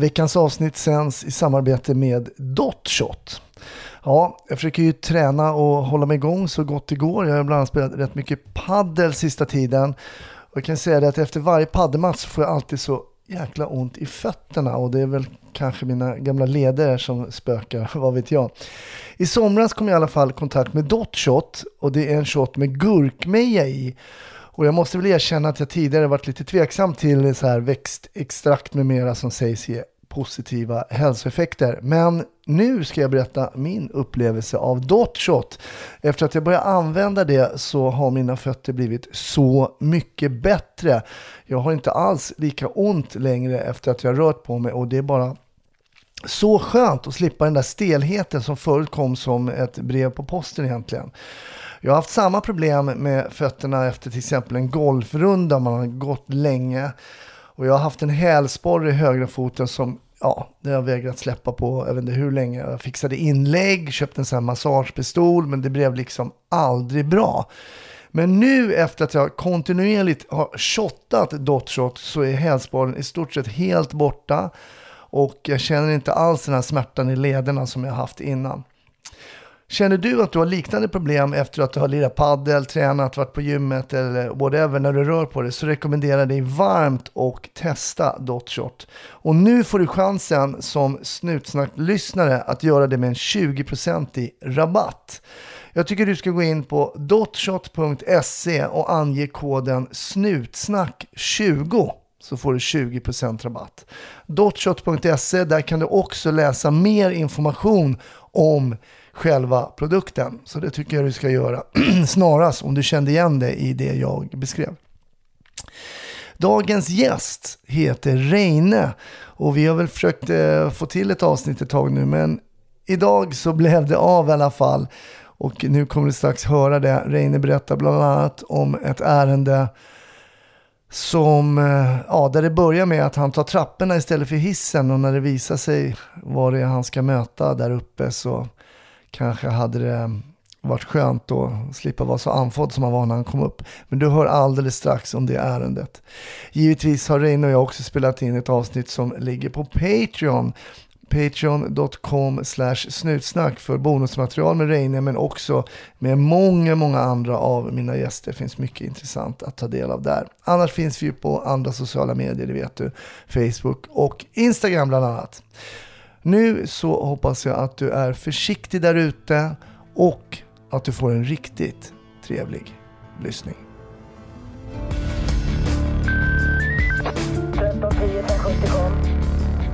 Veckans avsnitt sänds i samarbete med Dotshot. Ja, jag försöker ju träna och hålla mig igång så gott det går. Jag har bland annat spelat rätt mycket paddel sista tiden. Och jag kan säga det att efter varje paddelmatch får jag alltid så jäkla ont i fötterna och det är väl kanske mina gamla leder som spökar, vad vet jag. I somras kom jag i alla fall i kontakt med Dotshot och det är en shot med gurkmeja i. Och jag måste väl erkänna att jag tidigare varit lite tveksam till så här växtextrakt med mera som sägs ge positiva hälsoeffekter. Men nu ska jag berätta min upplevelse av Dotshot. Efter att jag började använda det så har mina fötter blivit så mycket bättre. Jag har inte alls lika ont längre efter att jag rört på mig och det är bara så skönt att slippa den där stelheten som förut kom som ett brev på posten egentligen. Jag har haft samma problem med fötterna efter till exempel en golfrunda man har gått länge. Och jag har haft en hälsporre i högra foten som ja, det har jag vägrat släppa på, jag vet inte hur länge. Jag fixade inlägg, köpte en sån här massagepistol, men det blev liksom aldrig bra. Men nu efter att jag kontinuerligt har shottat dotshot så är hälsporren i stort sett helt borta. Och jag känner inte alls den här smärtan i lederna som jag haft innan. Känner du att du har liknande problem efter att du har lirat paddel, tränat, varit på gymmet eller whatever när du rör på dig så rekommenderar jag dig varmt och testa Dotshot. Och nu får du chansen som Snutsnack-lyssnare att göra det med en 20% i rabatt. Jag tycker du ska gå in på dotshot.se och ange koden SNUTSNACK20 så får du 20% rabatt. Dotshot.se, där kan du också läsa mer information om själva produkten. Så det tycker jag du ska göra snarast om du kände igen det i det jag beskrev. Dagens gäst heter Reine och vi har väl försökt eh, få till ett avsnitt ett tag nu men idag så blev det av i alla fall. Och nu kommer du strax höra det. Reine berättar bland annat om ett ärende som, eh, ja, där det börjar med att han tar trapporna istället för hissen och när det visar sig vad det är han ska möta där uppe så kanske hade det varit skönt att slippa vara så andfådd som han var när han kom upp. Men du hör alldeles strax om det ärendet. Givetvis har Reine och jag också spelat in ett avsnitt som ligger på Patreon. Patreon.com slash snutsnack för bonusmaterial med Reine men också med många, många andra av mina gäster. Det finns mycket intressant att ta del av där. Annars finns vi ju på andra sociala medier, det vet du. Facebook och Instagram bland annat. Nu så hoppas jag att du är försiktig där ute och att du får en riktigt trevlig lyssning. 1310 1070 kom.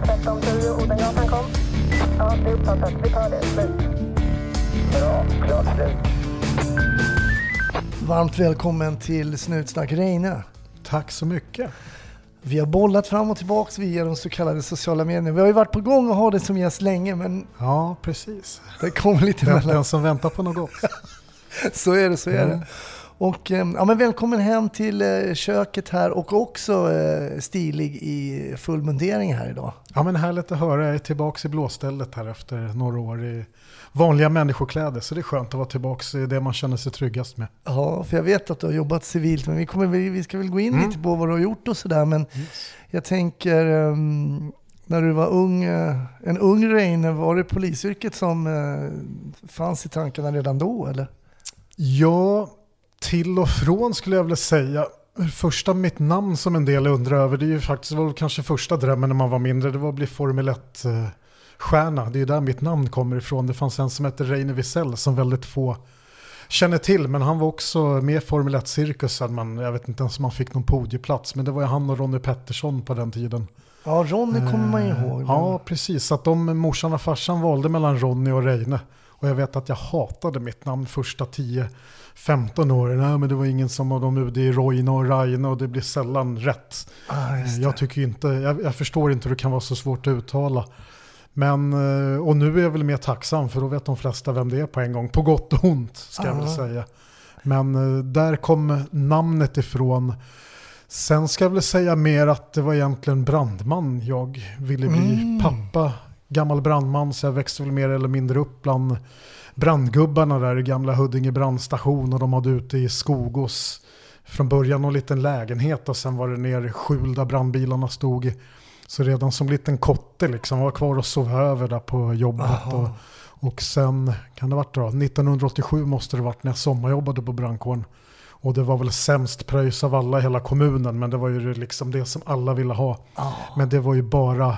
1310 Odengatan kom. Ja, det är uppfattat. Vi tar det. Slut. Bra. Klart slut. Varmt välkommen till Snutsnack Reine. Tack så mycket. Vi har bollat fram och tillbaka via de så kallade sociala medierna. Vi har ju varit på gång och har det som gäst länge men Ja, precis. det kommer lite Den, mellan. den som väntar på något gott. Så är det, så är det. Och eh, ja, men välkommen hem till eh, köket här och också eh, stilig i full mundering här idag. Ja, men härligt att höra. Jag är tillbaka i blåstället här efter några år i vanliga människokläder. Så det är skönt att vara tillbaka i det man känner sig tryggast med. Ja, för jag vet att du har jobbat civilt, men vi, kommer, vi ska väl gå in Mm. lite på vad du har gjort och sådär. Men jag tänker, ehm, när du var ung, eh, en ung Reine, var det polisyrket som fanns i tankarna redan då eller? Ja, till och från skulle jag vilja säga. Första mitt namn som en del undrar över, det är ju faktiskt var kanske första drömmen när man var mindre, det var att bli Formel 1-stjärna. Det är ju där mitt namn kommer ifrån. Det fanns en som hette Reine Wiesel som väldigt få känner till, men han var också med i Formel 1-cirkusen. Man, jag vet inte ens om han fick någon podieplats, men det var ju han och Ronny Pettersson på den tiden. Ja, Ronny kommer man ju ihåg. men- Ja, precis. Så att de, morsan och farsan valde mellan Ronny och Reine. Och jag vet att jag hatade mitt namn första 10-15 åren. Nej, men det var ingen som av dem det är Roine och Raine och det blir sällan rätt. Ah, det. Jag tycker inte, jag, jag förstår inte hur det kan vara så svårt att uttala. Men, eh, och nu är jag väl mer tacksam för då vet de flesta vem det är på en gång. På gott och ont ska jag väl Ja. säga. Men eh, där kom namnet ifrån. Sen ska jag väl säga mer att det var egentligen brandman jag ville bli. Mm. Pappa, gammal brandman, så jag växte väl mer eller mindre upp bland brandgubbarna där i gamla Huddinge brandstation och de hade ute i Skogås från början någon liten lägenhet och sen var det ner skjul där brandbilarna stod. Så redan som liten kotte liksom var kvar och sov över där på jobbet. Och, och sen, kan det ha varit då, 1987 måste det varit när jag sommarjobbade på brandkåren. Och det var väl sämst pröjs av alla i hela kommunen men det var ju liksom det som alla ville ha. Ah, Men det var ju bara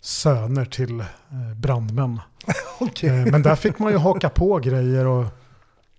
söner till eh, brandmän. okej. Eh, Men där fick man ju haka på grejer och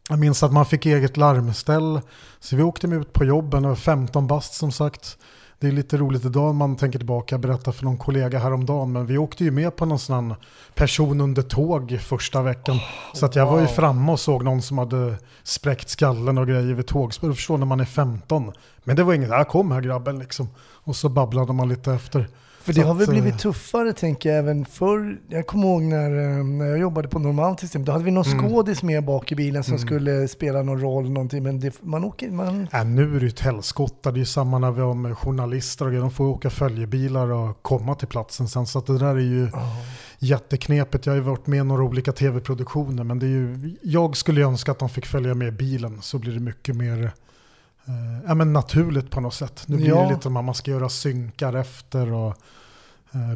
jag minns att man fick eget larmställ. Så vi åkte med ut på jobben och 15 bast som sagt. Det är lite roligt idag man tänker tillbaka och berättar för någon kollega häromdagen. Men vi åkte ju med på någon sån här person under tåg första veckan. så att jag var ju wow. framme och såg någon som hade spräckt skallen och grejer vid tågspår. Du förstår när man är 15. Men det var inget, här kom här grabben liksom. Och så babblade man lite efter. För det har väl blivit eh, tuffare tänker jag även förr. Jag kommer ihåg när, eh, när jag jobbade på Normaltiskt, då hade vi någon Mm. skådis med bak i bilen som skulle spela någon roll, någonting. Men det, man åker, man... Äh, nu är det ju ett helskotta. Det är ju samma när vi har med journalister och. De får åka följebilar och komma till platsen sen. Så att det där är ju jätteknepigt. Jag har ju varit med i några olika tv-produktioner. Men det är ju, jag skulle ju önska att de fick följa med bilen. Så blir det mycket mer eh, ja, men naturligt på något sätt. Nu blir Ja. det lite som att man ska göra synkar efter och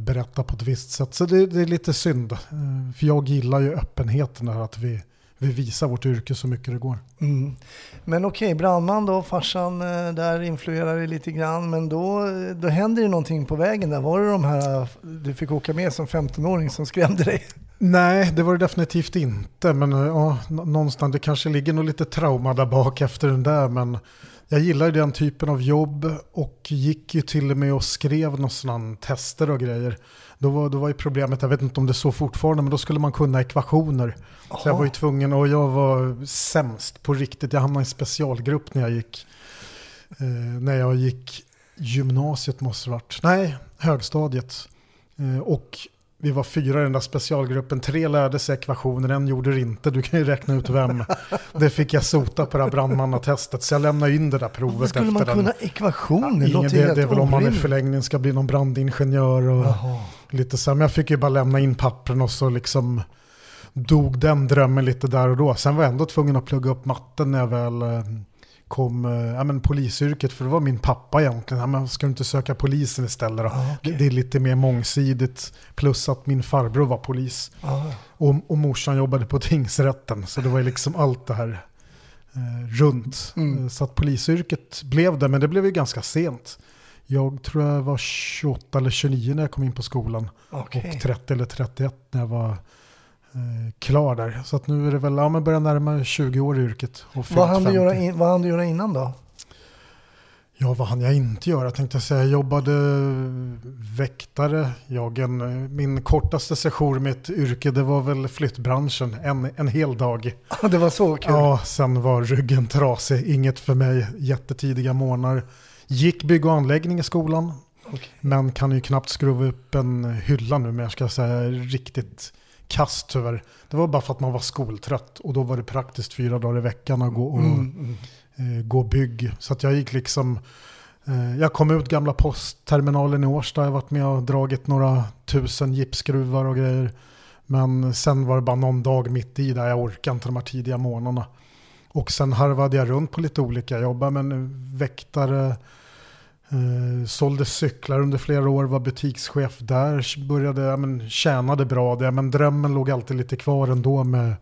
berätta på ett visst sätt. Så det, det är lite synd. Eh, för jag gillar ju öppenheten där att vi, vi visar vårt yrke så mycket det går. Mm. Men okej, brandman då, farsan eh, där influerar dig lite grann. Men då, då händer det någonting på vägen där. Var det de här eh, du fick åka med som 15-åring som skrämde dig? Nej, det var det definitivt inte. Men eh, ja, nå- någonstans, det kanske ligger nog lite trauma där bak efter den där. Men jag gillar den typen av jobb och gick ju till och med och skrev sådana tester och grejer. Då var, då var ju problemet, jag vet inte om det är så fortfarande, men då skulle man kunna ekvationer. Så jag var ju tvungen, och jag var sämst på riktigt. Jag hamnade i en specialgrupp när jag gick, eh, när jag gick gymnasiet måste det varit. Nej, högstadiet. Eh, och vi var fyra i den där specialgruppen. Tre lärde sig ekvationer, en gjorde det inte. Du kan ju räkna ut vem. Det fick jag sota på det här brandmannatestet. Så jag lämnade in det där provet Varför skulle efter man kunna den. ekvationer? Ingen, låter det, det är väl om man i förlängningen ska bli någon brandingenjör och Jaha. lite så. här. Men jag fick ju bara lämna in pappren och så liksom dog den drömmen lite där och då. Sen var jag ändå tvungen att plugga upp matten när jag väl eh, kom, eh, ja men polisyrket, för det var min pappa egentligen. Ja, men ska du inte söka polisen istället? Ah, okej. det, det är lite mer mångsidigt, plus att min farbror var polis. Ah. Och, och morsan jobbade på tingsrätten, så det var liksom allt det här eh, runt. Mm. Eh, Så att polisyrket blev det, men det blev ju ganska sent. Jag tror jag var 28 eller 29 när jag kom in på skolan. Okej. Och 30 eller 31 när jag var klar där. Så att nu är det väl, ja men börjar närma 20 år i yrket. Och Vad hann, du 50. göra in, vad hann du göra innan då? Ja, vad hann jag inte göra? Jag tänkte säga, jag jobbade väktare. Jag en, min kortaste session med ett yrke, det var väl flyttbranschen. En, en hel dag. det var så kul. Ja, sen var ryggen trasig. Inget för mig. Jättetidiga månader. Gick bygg och anläggning i skolan. Okej. Men kan ju knappt skruva upp en hylla nu, men jag ska säga riktigt kast tyvärr. Det var bara för att man var skoltrött och då var det praktiskt fyra dagar i veckan att gå och Mm, mm. eh, gå bygg. Så att jag gick liksom, eh, jag kom ut gamla postterminalen i Årsta, jag har varit med och dragit några tusen gipsskruvar och grejer. Men sen var det bara någon dag mitt i där jag orkade inte de här tidiga morgnarna. Och sen harvade jag runt på lite olika jobb, men väktare, Eh, sålde cyklar under flera år, var butikschef där, började, ja, men, tjänade bra det, men drömmen låg alltid lite kvar ändå med,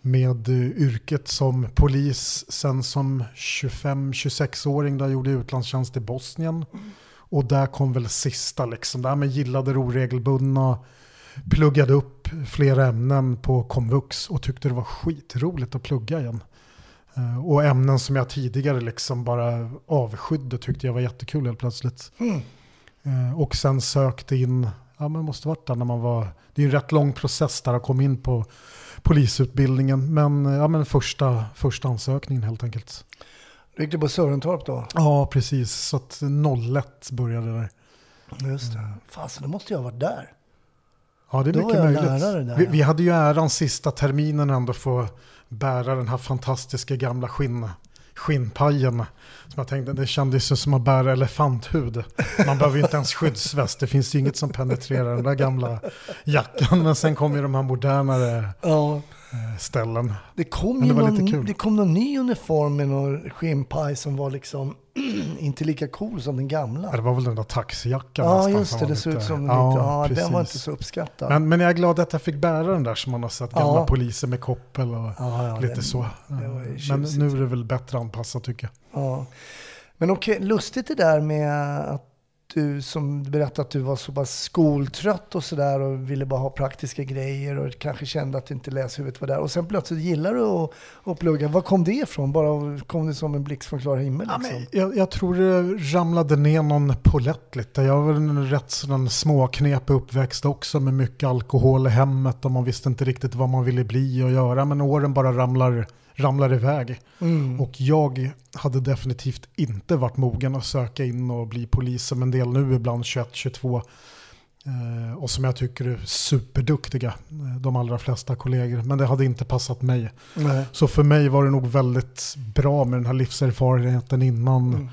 med eh, yrket som polis. Sen som 25-26-åring där jag gjorde jag utlandstjänst i Bosnien. Och där kom väl sista liksom, där med gillade det oregelbundna, pluggade upp flera ämnen på komvux och tyckte det var skitroligt att plugga igen. Eh, Och ämnen som jag tidigare liksom bara avskydde tyckte jag var jättekul helt plötsligt. Mm. Eh, Och sen sökte in, ja men måste varit där när man var, det är en rätt lång process där att komma in på polisutbildningen. Men, eh, ja, men första, första ansökningen helt enkelt. Du gick du på Sörentorp då? Ja precis, så att 01 började det där. Just det. Fasen, då måste jag ha varit där. Ja, det är Då mycket möjligt. vi, vi hade ju äran sista terminen ändå få bära den här fantastiska gamla skinn, skinnpajen. Som jag tänkte, det kändes ju som att bära elefanthud. Man behöver ju inte ens skyddsväst. Det finns ju inget som penetrerar den där gamla jackan. Men sen kom ju de här modernare Ja. eh, ställen. Det kom Men det någon, det kom någon ny uniform med någon skinnpaj som var liksom inte lika cool som den gamla. Ja, Det var väl den där taxijackan Ja, just det. Det såg ut som ja, lite, ja, den var inte så uppskattad. Men, men jag är glad att jag fick bära den där som man har sett gamla Ja. poliser med koppel och ja, ja, lite den- så. Men nu är det väl bättre anpassat tycker jag. Ja. Men okej, lustigt det där med att du som berättade att du var så pass skoltrött och sådär och ville bara ha praktiska grejer och kanske kände att inte läshuvudet var där. Och sen plötsligt gillar du att, att plugga. Var kom det ifrån? Bara kom det som en blixt från klar himmel? Ja, Liksom? men jag, jag tror det ramlade ner någon polett lite. Jag var en rätt sådan småknepig uppväxt också med mycket alkohol i hemmet och man visste inte riktigt vad man ville bli och göra. Men åren bara ramlar, ramlar iväg. Mm. Och jag hade definitivt inte varit mogen att söka in och bli polis som en del nu ibland 21-22. Eh, och som jag tycker är superduktiga, eh, de allra flesta kollegor. Men det hade inte passat mig. Nej. Så för mig var det nog väldigt bra med den här livserfarenheten innan.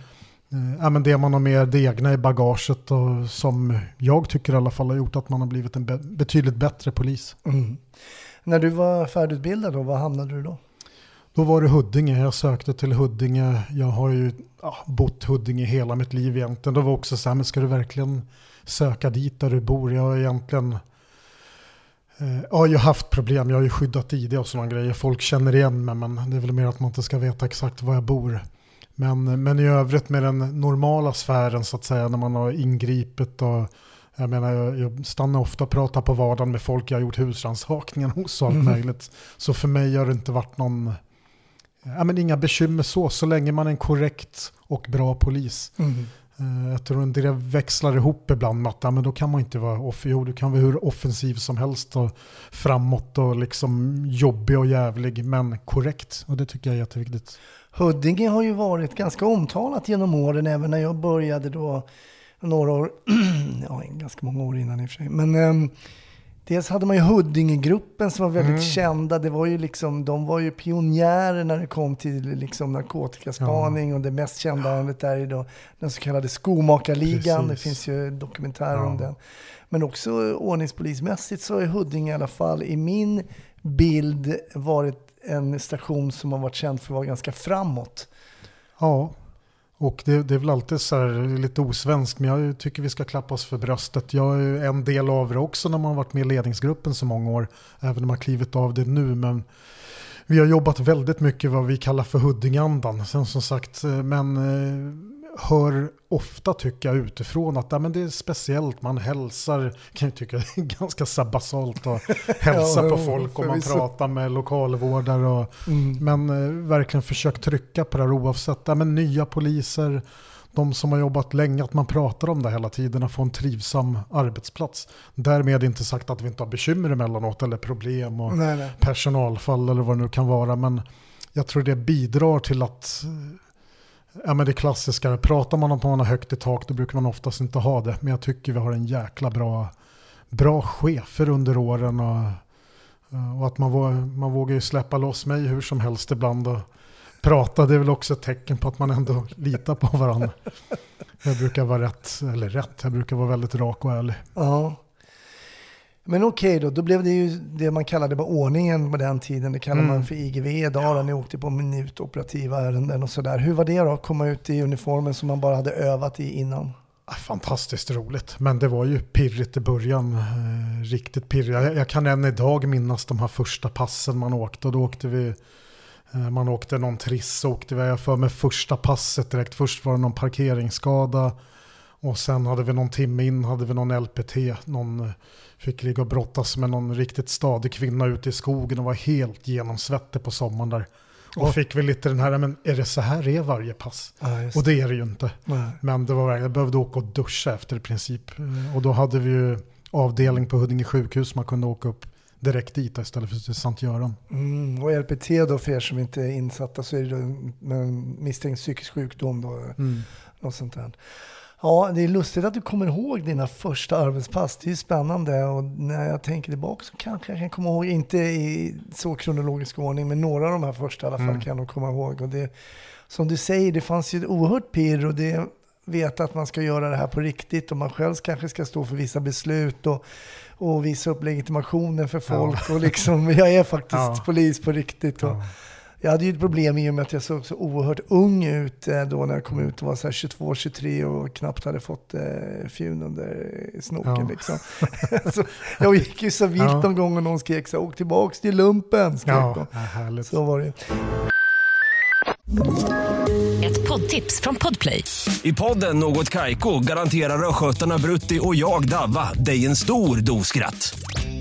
Mm. Eh, men det man har med det egna i bagaget och som jag tycker i alla fall har gjort att man har blivit en be- betydligt bättre polis. Mm. När du var färdigutbildad då, var hamnade du då? Då var det Huddinge, jag sökte till Huddinge. Jag har ju ja, bott Huddinge hela mitt liv egentligen. Då var också så här, men ska du verkligen söka dit där du bor? Jag har egentligen eh, jag har haft problem, jag har ju skyddat ID och sådana grejer. Folk känner igen mig men det är väl mer att man inte ska veta exakt var jag bor. Men, men i övrigt med den normala sfären så att säga när man har ingripit och jag menar jag, jag stannar ofta och pratar på vardagen med folk jag har gjort husrannsakningar hos och allt möjligt. Så för mig har det inte varit någon, ja men inga bekymmer så, så länge man är en korrekt och bra polis. Eh, Jag tror det växlar ihop ibland med att ja, men då kan man inte vara off jo, du kan vara hur offensiv som helst och framåt och liksom jobbig och jävlig men korrekt och det tycker jag är jätteviktigt. Huddinge har ju varit ganska omtalat genom åren, även när jag började då några år, ja ganska många år innan i och för sig. Men ehm, dels hade man ju Huddingegruppen som var väldigt Mm. kända. Det var ju liksom, de var ju pionjärer när det kom till liksom narkotikaspaning och det mest kända ärendet är ju då den så kallade skomakarligan. Det Precis. finns ju dokumentärer Ja. om den. Men också ordningspolismässigt så är Huddinge i alla fall i min bild varit en station som har varit känd för att vara ganska framåt. Ja, och det, det är väl alltid så här lite osvenskt men jag tycker vi ska klappa oss för bröstet. Jag är ju en del av det också när man har varit med i ledningsgruppen så många år, även om man har klivit av det nu. Men vi har jobbat väldigt mycket vad vi kallar för Huddingandan. Sen som sagt, eh, men eh, hör ofta tycker jag utifrån att ja, men det är speciellt, man hälsar, kan jag tycka det är ganska basalt att hälsa Ja, på folk och man pratar med lokalvårdare och Mm. men eh, verkligen försökt trycka på det här oavsett. Ja, men nya poliser, de som har jobbat länge, att man pratar om det hela tiden och få en trivsam arbetsplats. Därmed inte sagt att vi inte har bekymmer emellanåt eller problem och Nej, nej. personalfall eller vad det nu kan vara. Men jag tror det bidrar till att eh, Ja men det klassiska, pratar man om att man har högt i tak då brukar man oftast inte ha det. Men jag tycker vi har en jäkla bra, bra chefer under åren. Och, och att man, man vågar ju släppa loss mig hur som helst ibland. Och prata, det är väl också ett tecken på att man ändå litar på varandra. Jag brukar vara rätt, eller rätt, jag brukar vara väldigt rak och ärlig. Ja. Men okej då, då blev det ju det man kallade på ordningen på den tiden. Det kallar Mm. man för IGV idag. då Ni åkte på minutoperativa ärenden och sådär. Hur var det då? att Komma ut i uniformen som man bara hade övat i innan? Ah, Fantastiskt roligt, men det var ju pirrigt i början. Eh, riktigt pirrigt. Jag, jag kan än idag minnas de här första passen man åkte. Och då åkte vi, eh, man åkte någon triss, åkte vi, jag för mig första passet direkt. Först var det någon parkeringsskada. Och sen hade vi någon timme in, hade vi någon LPT. Någon eh, fick ligga och brottas med någon riktigt stadig kvinna ute i skogen och var helt genomsvettig på sommaren där. Och fick vi lite den här, men är det så här det är varje pass? Ja, Och det är det ju inte. Nej. Men det var, jag behövde åka och duscha efter i princip. Eh, Och då hade vi ju avdelning på Huddinge sjukhus. Man kunde åka upp direkt dit istället för till Sankt Göran. Mm, och LPT då för er som inte är insatta så är det med en misstänkt psykisk sjukdom då. Mm. Något sånt där. Ja, det är lustigt att du kommer ihåg dina första arbetspass. Det är ju spännande och när jag tänker tillbaka så kanske jag kan komma ihåg, inte i så kronologisk ordning, men några av de här första i alla fall Mm. kan jag nog komma ihåg. Och det, som du säger, det fanns ju ett oerhört pirr och det veta att man ska göra det här på riktigt och man själv kanske ska stå för vissa beslut och, och visa upp legitimationen för folk. Och liksom, jag är faktiskt Ja. polis på riktigt. Och, Ja. Jag hade ju ett problem i och med att jag såg så oerhört ung ut eh, då när jag kom ut och var så här 22-23 och knappt hade fått eh, fjun under snoken. Ja. Liksom. så jag gick ju så vilt Ja. någon gång och någon skrek så åk tillbaks till lumpen. Ja, ja, härligt. Så var det. Ett poddtips från Podplay. I podden Något Kaiko garanterar östgötarna Brutti och jag, Davva, dig en stor dos skratt.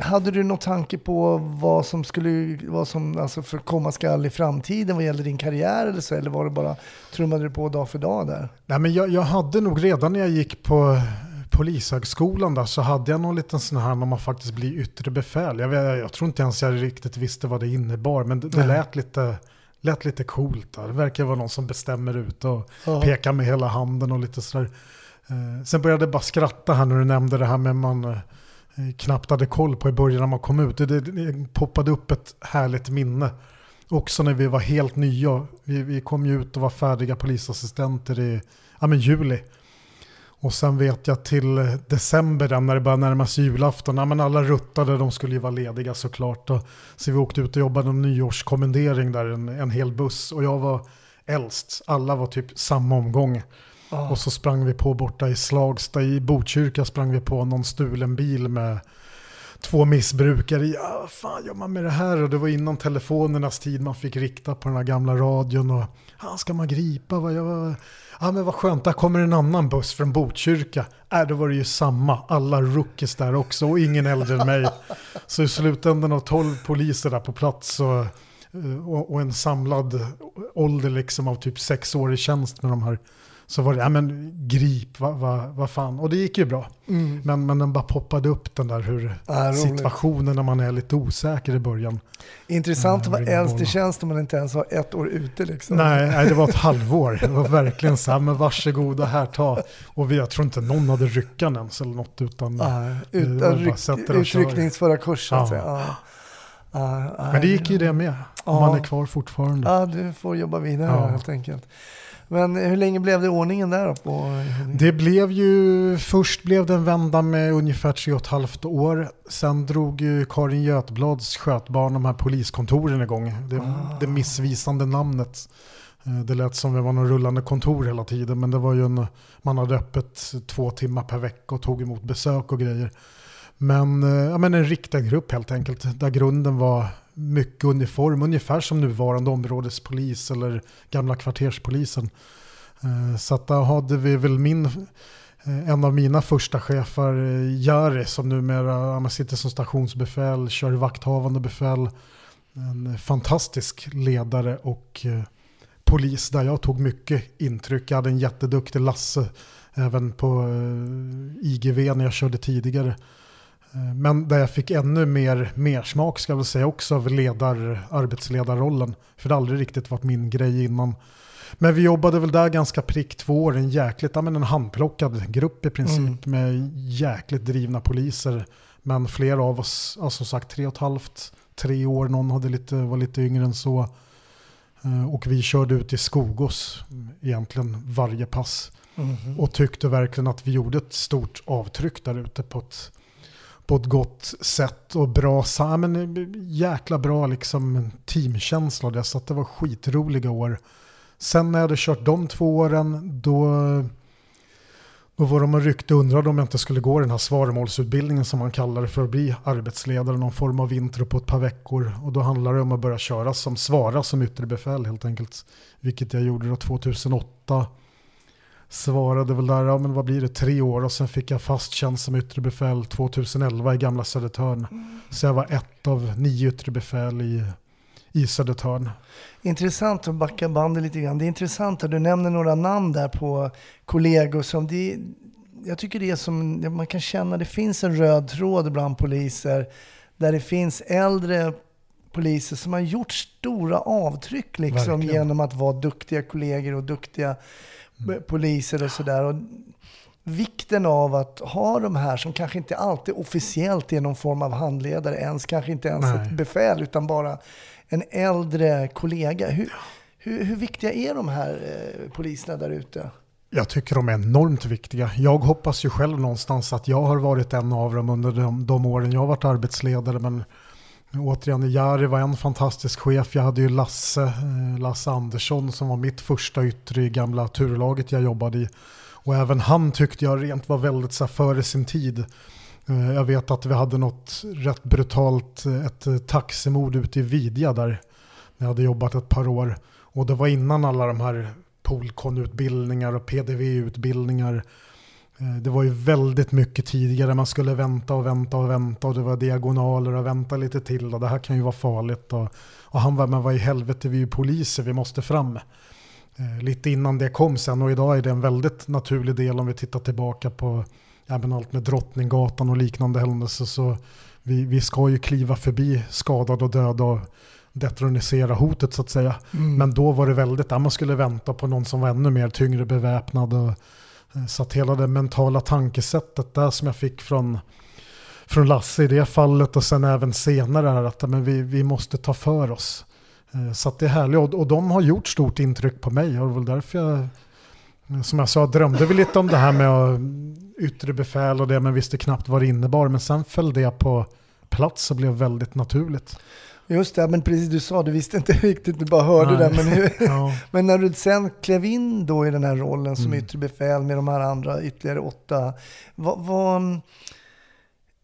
Hade du någon tanke på vad som skulle vad som, alltså för komma skall i framtiden vad gäller din karriär eller så? Eller var det bara, trummade du på dag för dag där? Nej, men jag, jag hade nog redan när jag gick på Polishögskolan där, så hade jag någon liten sån här när man faktiskt blir yttre befäl. Jag, vet- jag tror inte ens jag riktigt visste vad det innebar, men det, det lät, lite, lät lite coolt. Där. Det verkar vara någon som bestämmer ut och Ja. pekar med hela handen och lite sådär. Eh, sen började jag bara skratta här när du nämnde det här med man eh, Eh, knappt hade koll på i början när man kom ut. Det, det, det poppade upp ett härligt minne. Också när vi var helt nya. Vi, vi kom ju ut och var färdiga polisassistenter i ja, men juli. Och sen vet jag till december när det började närma sig julafton. Ja, men alla ruttade, de skulle ju vara lediga såklart. Och, så vi åkte ut och jobbade en nyårskommendering där, en, en hel buss. Och jag var äldst. Alla var typ samma omgång. Och så sprang vi på borta i Slagsta, i Botkyrka sprang vi på någon stulen bil med två missbrukare. Ja, vad fan gör man med det här? Och det var innan telefonernas tid man fick rikta på den här gamla radion. Och, ah, ska man gripa? Vad, jag, ja, men vad skönt, där kommer en annan buss från Botkyrka. Äh, då var det ju samma, alla rookies där också och ingen äldre än mig. Så i slutändan av 12 poliser där på plats och, eh, och, och en samlad ålder liksom av typ sex år i tjänst med de här. Så var det, ja men grip, vad va, va fan. Och det gick ju bra. Men, men den bara poppade upp den där hur roligt. situationen när man är lite osäker i början. Intressant att vara äldst i tjänst om man inte ens har ett år ute liksom. Nej, nej, det var ett halvår. Det var verkligen så här, men varsågoda här ta. Och vi, jag tror inte någon hade ryckan ens eller något utan. Nej, Det ut, var bara ryck, utryckningsföra kurs så att Ja. säga. Ja. Ja, Men det gick ju det med. Ja. Man är kvar fortfarande. Ja, du får jobba vidare helt enkelt. Men hur länge blev det ordningen där då? På, Det blev ju, först blev det en vända med ungefär tre och ett halvt år. Sen drog ju Karin Götblads skötbarn de här poliskontoren igång. Det, det missvisande namnet. Eh, Det lät som det var någon rullande kontor hela tiden. Men det var ju en, man hade öppet två timmar per vecka och tog emot besök och grejer. Men, eh, ja, men en riktad grupp helt enkelt. Där grunden var mycket uniform. Ungefär som nuvarande områdespolis eller gamla kvarterspolisen. Eh, så att där hade vi väl min, eh, en av mina första chefer, eh, Jari, som numera sitter som stationsbefäl, kör vakthavande befäl. En fantastisk ledare och polis där jag tog mycket intryck. Jag hade en jätteduktig Lasse även på IGV när jag körde tidigare. Eh, Men där jag fick ännu mer mersmak ska jag väl säga också av ledar, arbetsledarrollen. För det har aldrig riktigt varit min grej innan. Men vi jobbade väl där ganska prick två år, en jäkligt, ja men en handplockad grupp i princip med jäkligt drivna poliser. Men flera av oss, ja, som sagt tre och ett halvt, tre år, någon hade lite, var lite yngre än så. Eh, Och vi körde ut i Skogås mm, egentligen varje pass. Och tyckte verkligen att vi gjorde ett stort avtryck där ute på ett, på ett gott sätt och bra, ja, men eh, jäkla bra liksom teamkänsla det, så att det var skitroliga år. Sen när jag hade kört de två åren, då, då var de och ryckte och undrade om jag inte skulle gå den här svaromålsutbildningen som man kallar det för att bli arbetsledare, någon form av vinter på ett par veckor. Och då handlar det om att börja köra som svara som yttre befäl helt enkelt. Vilket jag gjorde då 2008 svarade väl där, ja men vad blir det, tre år och sen fick jag fast tjänst som yttre befäl 2011 i gamla Södertörn. Så jag var ett av nio yttre befäl i, i Södertörn. Intressant att backa bandet lite grann. Det är intressant att du nämner några namn där på kollegor som det, jag tycker det är som, man kan känna det finns en röd tråd bland poliser där det finns äldre poliser som har gjort stora avtryck liksom, Verkligen. genom att vara duktiga kollegor och duktiga Mm. Poliser och sådär. Vikten av att ha de här som kanske inte alltid officiellt är någon form av handledare, ens kanske inte ens Nej. ett befäl, utan bara en äldre kollega. Hur, hur, hur viktiga är de här eh, poliserna där ute? Jag tycker de är enormt viktiga. Jag hoppas ju själv någonstans att jag har varit en av dem under de, de åren jag har varit arbetsledare. Men återigen, Jari var en fantastisk chef. Jag hade ju Lasse, eh, Lasse Andersson som var mitt första yttre i gamla turlaget jag jobbade i. Och även han tyckte jag rent var väldigt så här, före sin tid. Eh, jag vet att vi hade något rätt brutalt, eh, ett taximord ute i Vidja där. Jag hade jobbat ett par år. Och det var innan alla de här Polkon-utbildningar och PDV-utbildningar. Eh, Det var ju väldigt mycket tidigare. Man skulle vänta och vänta och vänta och det var diagonaler och vänta lite till och det här kan ju vara farligt. Och, och han var, men vad i helvete, vi är ju poliser, vi måste fram. Eh, Lite innan det kom sen och idag är det en väldigt naturlig del om vi tittar tillbaka på ja, men allt med Drottninggatan och liknande händelser. Så vi, vi ska ju kliva förbi skadad och död och detronisera hotet så att säga. Men då var det väldigt, ja, man skulle vänta på någon som var ännu mer tyngre beväpnad. Och, Eh, så att hela det mentala tankesättet där som jag fick från, från Lasse i det fallet och sen även senare här att men vi, vi måste ta för oss. Eh, så att det är härligt och, och de har gjort stort intryck på mig och det var väl därför jag, eh, som jag sa, drömde vi lite om det här med mm, yttre befäl och det men visste knappt vad det innebar. Men sen föll det på plats och blev väldigt naturligt. Just det, men precis du sa, du visste inte riktigt, du bara hörde Nej. det. Men, hur, Ja. men när du sen klev in då i den här rollen som Mm. yttre befäl med de här andra ytterligare åtta, vad, vad,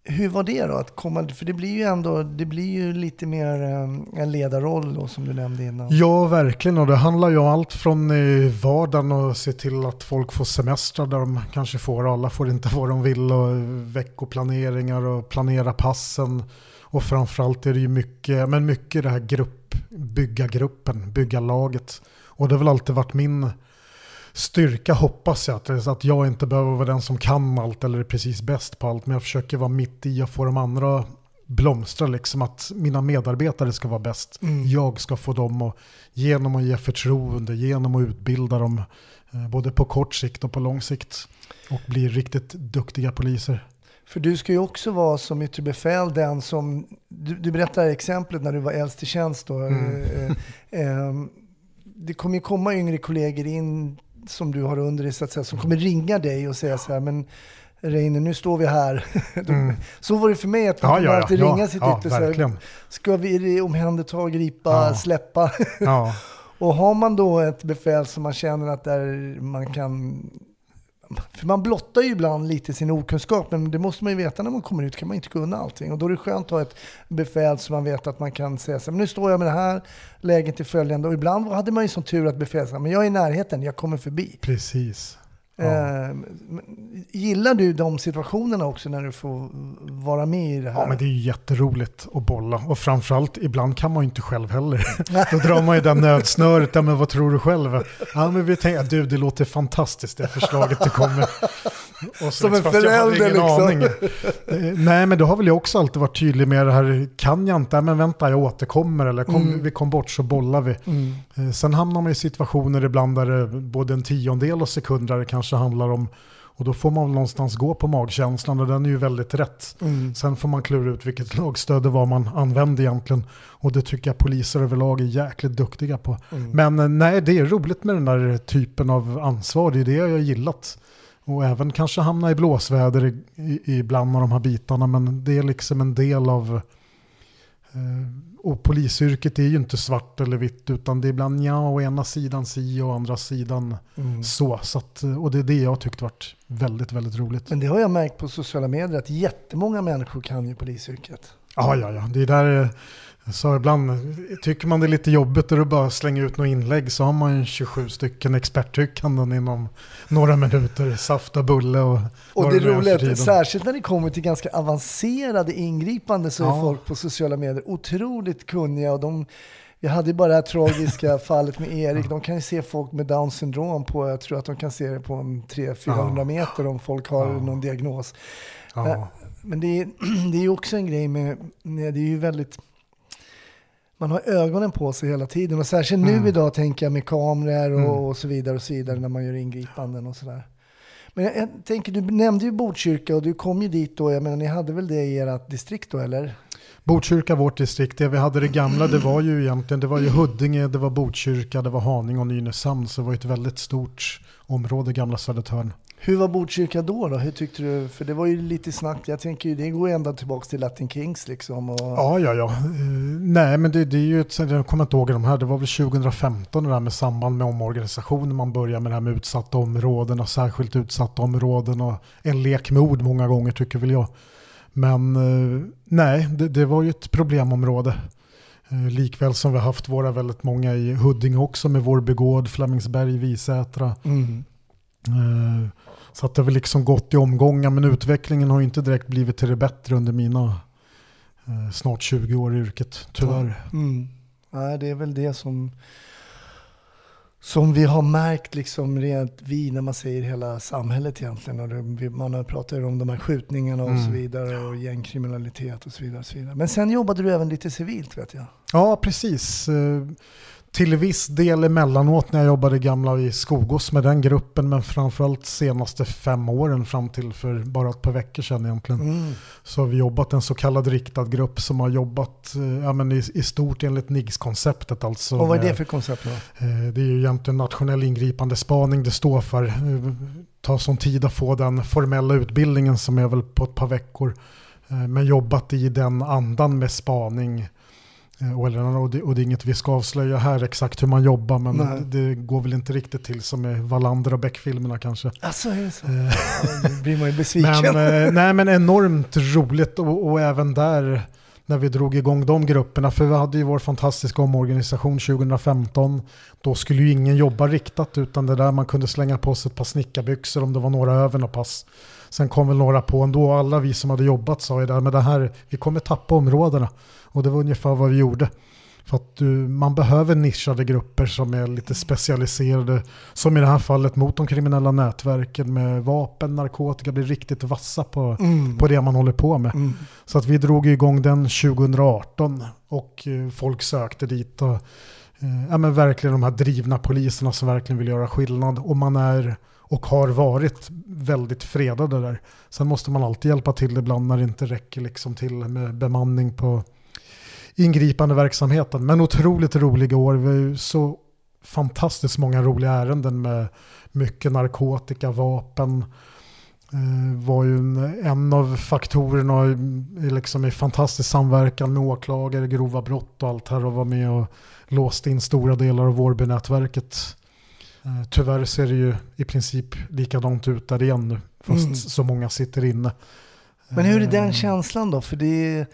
hur var det då? Att komma, för det blir ju ändå, det blir ju lite mer eh, en ledarroll då som du nämnde innan. Ja, verkligen. Och det handlar ju om allt från eh, vardagen och se till att folk får semestrar där de kanske får. Alla får inte vad de vill och veckoplaneringar och planera passen. Och framförallt är det ju mycket, men mycket det här grupp, bygga gruppen, bygga laget. Och det har väl alltid varit min styrka hoppas jag. Att, att jag inte behöver vara den som kan allt eller är precis bäst på allt. Men jag försöker vara mitt i och få de andra blomstra. Liksom att mina medarbetare ska vara bäst. Jag ska få dem och genom att ge förtroende, genom att utbilda dem. eh, Både på kort sikt och på lång sikt. Och bli riktigt duktiga poliser. För du ska ju också vara som yttre befäl den som, du, du berättar exemplet när du var äldst i tjänst då. Mm. Eh, eh, det kommer ju komma yngre kollegor in som du har under dig så att säga, som kommer ringa dig och säga så här, men Reine, nu står vi här. Så var det för mig, att man Mm. Ja, ja, alltid Ja, ringa sitt ja, yttre. Ska vi omhänderta, gripa, släppa? Och har man då ett befäl som man känner att där man kan... För man blottar ju ibland lite sin okunskap, men det måste man ju veta när man kommer ut. kan man inte kunna allting. Och då är det skönt att ha ett befäl som man vet att man kan säga så här, men nu står jag med det här läget till följande. Och ibland hade man ju sån tur att befälet sa, men jag är i närheten, jag kommer förbi. Precis. Ja. Eh, men gillar du de situationerna också när du får vara med i det här? Ja men det är jätteroligt att bolla och framförallt ibland kan man ju inte själv heller. Då drar man ju den nödsnöret, ja men vad tror du själv? Ja men vi tänker, du det låter fantastiskt det förslaget du kommer. Och så, Som en hade förälder, liksom. aning. Nej men då har väl jag också alltid varit tydlig med det här, kan jag inte, men vänta jag återkommer eller kom, Mm. vi kom bort så bollar vi. Mm. Eh, Sen hamnar man i situationer ibland där det både en tiondel och sekunder kanske handlar om och då får man någonstans gå på magkänslan och den är ju väldigt rätt. Mm. Sen får man klura ut vilket lagstöd det var man använde egentligen. Och det tycker jag poliser överlag är jäkligt duktiga på. Mm. Men eh, nej, det är roligt med den där typen av ansvar. Det är det jag har gillat. Och även kanske hamna i blåsväder i, i, ibland av de här bitarna. Men det är liksom en del av... Eh, och polisyrket är ju inte svart eller vitt utan det är ibland ja, å ena sidan si och å andra sidan Mm. så. så att, eh, och det är det jag tyckt varit väldigt, väldigt roligt. Men det har jag märkt på sociala medier att jättemånga människor kan ju polisyrket. Ja, ja, ja. Det är där, eh, så ibland tycker man det är lite jobbigt och bara slänga ut några inlägg så har man ju 27 stycken experttyckanden inom några minuter. Safta bulle och Och det är är att särskilt när det kommer till ganska avancerade ingripande så är Ja. folk på sociala medier otroligt kunniga. Och de, jag hade ju bara det här tragiska fallet med Erik. De kan ju se folk med Down syndrom på, jag tror att de kan se det på en 300-400 Ja. meter om folk har någon diagnos. Men det är, det är ju också en grej med, det är ju väldigt, man har ögonen på sig hela tiden. Och särskilt nu Mm. idag tänker jag med kameror och, Mm. och så vidare och så vidare när man gör ingripanden och sådär. Men jag, jag tänker, du nämnde ju Botkyrka och du kom ju dit då. Jag menar, ni hade väl det i ert distrikt då, eller? Botkyrka, vårt distrikt, det vi hade det gamla, det var ju egentligen, det var ju Huddinge, det var Botkyrka, det var Haninge och Nynäshamn, så det var ett väldigt stort område, gamla Södertörn. Hur var Botkyrka då? då? Hur tyckte du? För det var ju lite snack. Jag tänker ju, det går ju ända tillbaka till Latin Kings liksom. Och, Ja, ja, ja. Eh, nej, men det, det är ju ett, jag kommer inte ihåg de här, det var väl 2015 det där med samband med omorganisationen. Man börjar med det här med utsatta områden och särskilt utsatta områden och en lek med ord många gånger tycker väl jag. Men eh, nej, det, det var ju ett problemområde. Eh, Likväl som vi har haft våra väldigt många i Huddinge också med vår begård, Flemingsberg, Visätra. Mm. Eh, Så att det har väl liksom gått i omgångar men utvecklingen har ju inte direkt blivit till det bättre under mina eh, snart 20 år i yrket, tyvärr. Mm. Nej, det är väl det som, som vi har märkt, liksom rent vi, när man säger hela samhället egentligen. Och det, man har pratat om de här skjutningarna och så Mm. vidare och gängkriminalitet och så vidare. Och så vidare. Men sen jobbade du även lite civilt vet jag. Ja, precis. Eh, Till viss del emellanåt när jag jobbade gamla i Skogås med den gruppen men framförallt senaste fem åren fram till för bara ett par veckor sedan egentligen. Mm. Så har vi jobbat en så kallad riktad grupp som har jobbat eh, ja, men i, i stort enligt NIGS-konceptet. Alltså och vad är det med- för koncept då? Eh, Det är ju egentligen nationell ingripande spaning det står för. Eh, tar sån tid att få den formella utbildningen som är väl på ett par veckor. Eh, Men jobbat i den andan med spaning. Eh, Och, och, det, är inget vi ska avslöja här exakt hur man jobbar men Nej. det, går väl inte riktigt till som i Wallander och Beck-filmerna kanske. Alltså är det så? Eh, då blir man ju besviken. men, eh, nej, men enormt roligt och, och även där när vi drog igång de grupperna. För vi hade ju vår fantastiska omorganisation 2015. Då skulle ju ingen jobba riktat utan det där man kunde slänga på sig ett par snickarbyxor om det var några över något pass. Sen kom väl några på ändå. Alla vi som hade jobbat sa ju där med det här, vi kommer tappa områdena. Och det var ungefär vad vi gjorde. För att du, man behöver nischade grupper som är lite specialiserade. Som i det här fallet mot de kriminella nätverken med vapen, narkotika, blir riktigt vassa på, Mm. på det man håller på med. Mm. Så att vi drog igång den 2018 och eh, folk sökte dit. Och, Eh, ja, men verkligen de här drivna poliserna som verkligen vill göra skillnad. Och man är och har varit väldigt fredade där. Sen måste man alltid hjälpa till ibland när det inte räcker liksom till med bemanning på ingripande verksamheten. Men otroligt roliga år. Vi har ju så fantastiskt många roliga ärenden med mycket narkotika, vapen. Eh, var ju en, en av faktorerna i, liksom i fantastisk samverkan med åklagare, grova brott och allt här och var med och låste in stora delar av Vårbynätverket. Eh, tyvärr ser det ju i princip likadant ut där igen nu, fast Mm. så många sitter inne. Men hur är den Eh, känslan då? För det är,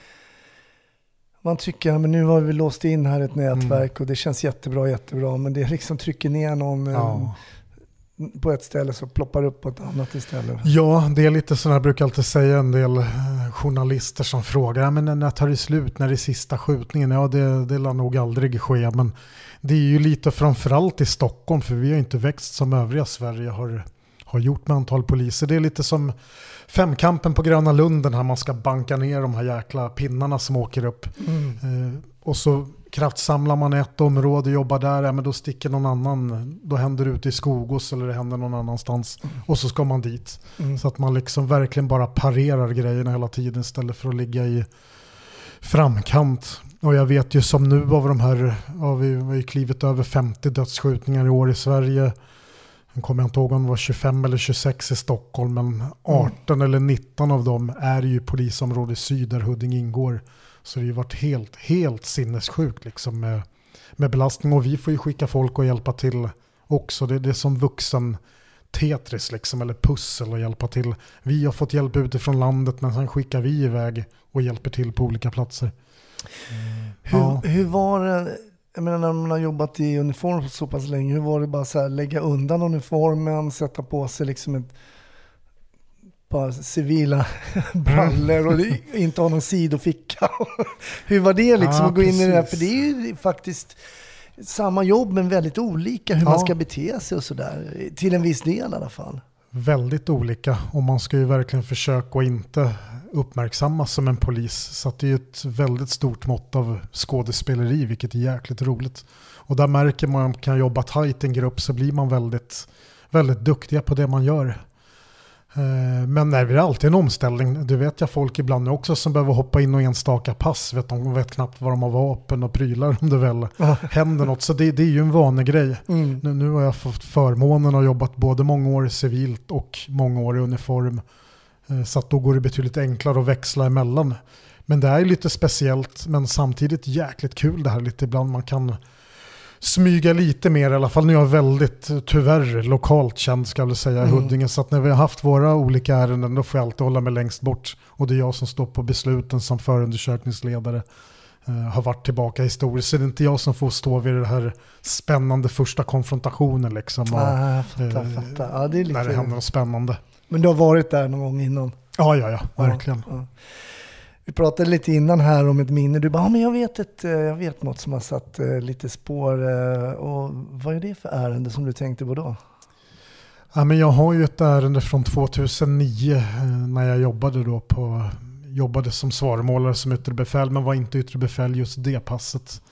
man tycker, men nu har vi låst in här ett nätverk och det känns jättebra, jättebra. Men det liksom trycker ner någon Ja. På ett ställe så ploppar upp på ett annat istället. Ja, det är lite så jag brukar alltid säga en del eh, journalister som frågar, men när tar det slut, när är det sista skjutningen? Ja, det, det lär nog aldrig ske, men det är ju lite framförallt i Stockholm, för vi har inte växt som övriga Sverige har, har gjort med antal poliser. Det är lite som femkampen på Gröna Lunden, här man ska banka ner de här jäkla pinnarna som åker upp. Mm. Eh, och så kraftsamlar man ett område, jobbar där, ja, men då sticker någon annan, då händer det ute i Skogås eller det händer någon annanstans. Och så ska man dit. Mm. Så att man liksom verkligen bara parerar grejerna hela tiden istället för att ligga i framkant. Och jag vet ju som nu av de här, ja, vi har ju klivit över 50 dödsskjutningar i år i Sverige. Jag kommer inte ihåg om det var 25 eller 26 i Stockholm, men 18 eller 19 av dem är ju polisområde syd där Huddinge ingår. Så det har varit helt, helt sinnessjukt liksom med, med belastning. Och vi får ju skicka folk och hjälpa till också. Det, det är som vuxen Tetris liksom, eller pussel och hjälpa till. Vi har fått hjälp utifrån landet men sen skickar vi iväg och hjälper till på olika platser. Hur, Ja. hur var det, jag menar när man har jobbat i uniform så pass länge, hur var det bara så här lägga undan uniformen, sätta på sig liksom ett bara civila brallor och inte ha någon sidoficka. hur var det liksom Ja, att gå in i det här? precis. För det är ju faktiskt samma jobb men väldigt olika hur Ja. man ska bete sig och sådär. Till en viss del i alla fall. väldigt olika och man ska ju verkligen försöka att inte uppmärksammas som en polis. Så det är ju ett väldigt stort mått av skådespeleri vilket är jäkligt roligt. Och där märker man att man kan jobba tajt i en grupp så blir man väldigt, väldigt duktiga på det man gör. Eh, Men nej, det är alltid en omställning. Det vet jag folk ibland också som behöver hoppa in och enstaka pass. Vet de vet knappt vad de har vapen och prylar om det väl händer något. Så det, det är ju en vanegrej. Mm. Nu, nu har jag fått förmånen att jobbat både många år civilt och många år i uniform. Eh, Så att då går det betydligt enklare att växla emellan. Men det är lite speciellt men samtidigt jäkligt kul det här lite ibland. Man kan smyga lite mer i alla fall. Nu är jag väldigt, tyvärr, lokalt känd ska jag säga i Mm. Huddinge. Så att när vi har haft våra olika ärenden då får jag alltid hålla mig längst bort. Och det är jag som står på besluten som förundersökningsledare. Eh, har varit tillbaka historiskt. Så det är inte jag som får stå vid den här spännande första konfrontationen liksom. Och, Ah, jag fattar, eh, fattar. Ja, det är När det lite... händer något spännande. Men du har varit där någon gång innan? Ja, ja, ja, verkligen. Ja, ja. Vi pratade lite innan här om ett minne. Du bara, ja, men jag vet, ett, eh, jag vet något som har satt eh, lite spår. Eh, och vad är det för ärende som du tänkte på då? Ja, men jag har ju ett ärende från 2009 när jag jobbade då på jobbade som svarmålare som yttre befäl men var inte yttre befäl just det passet.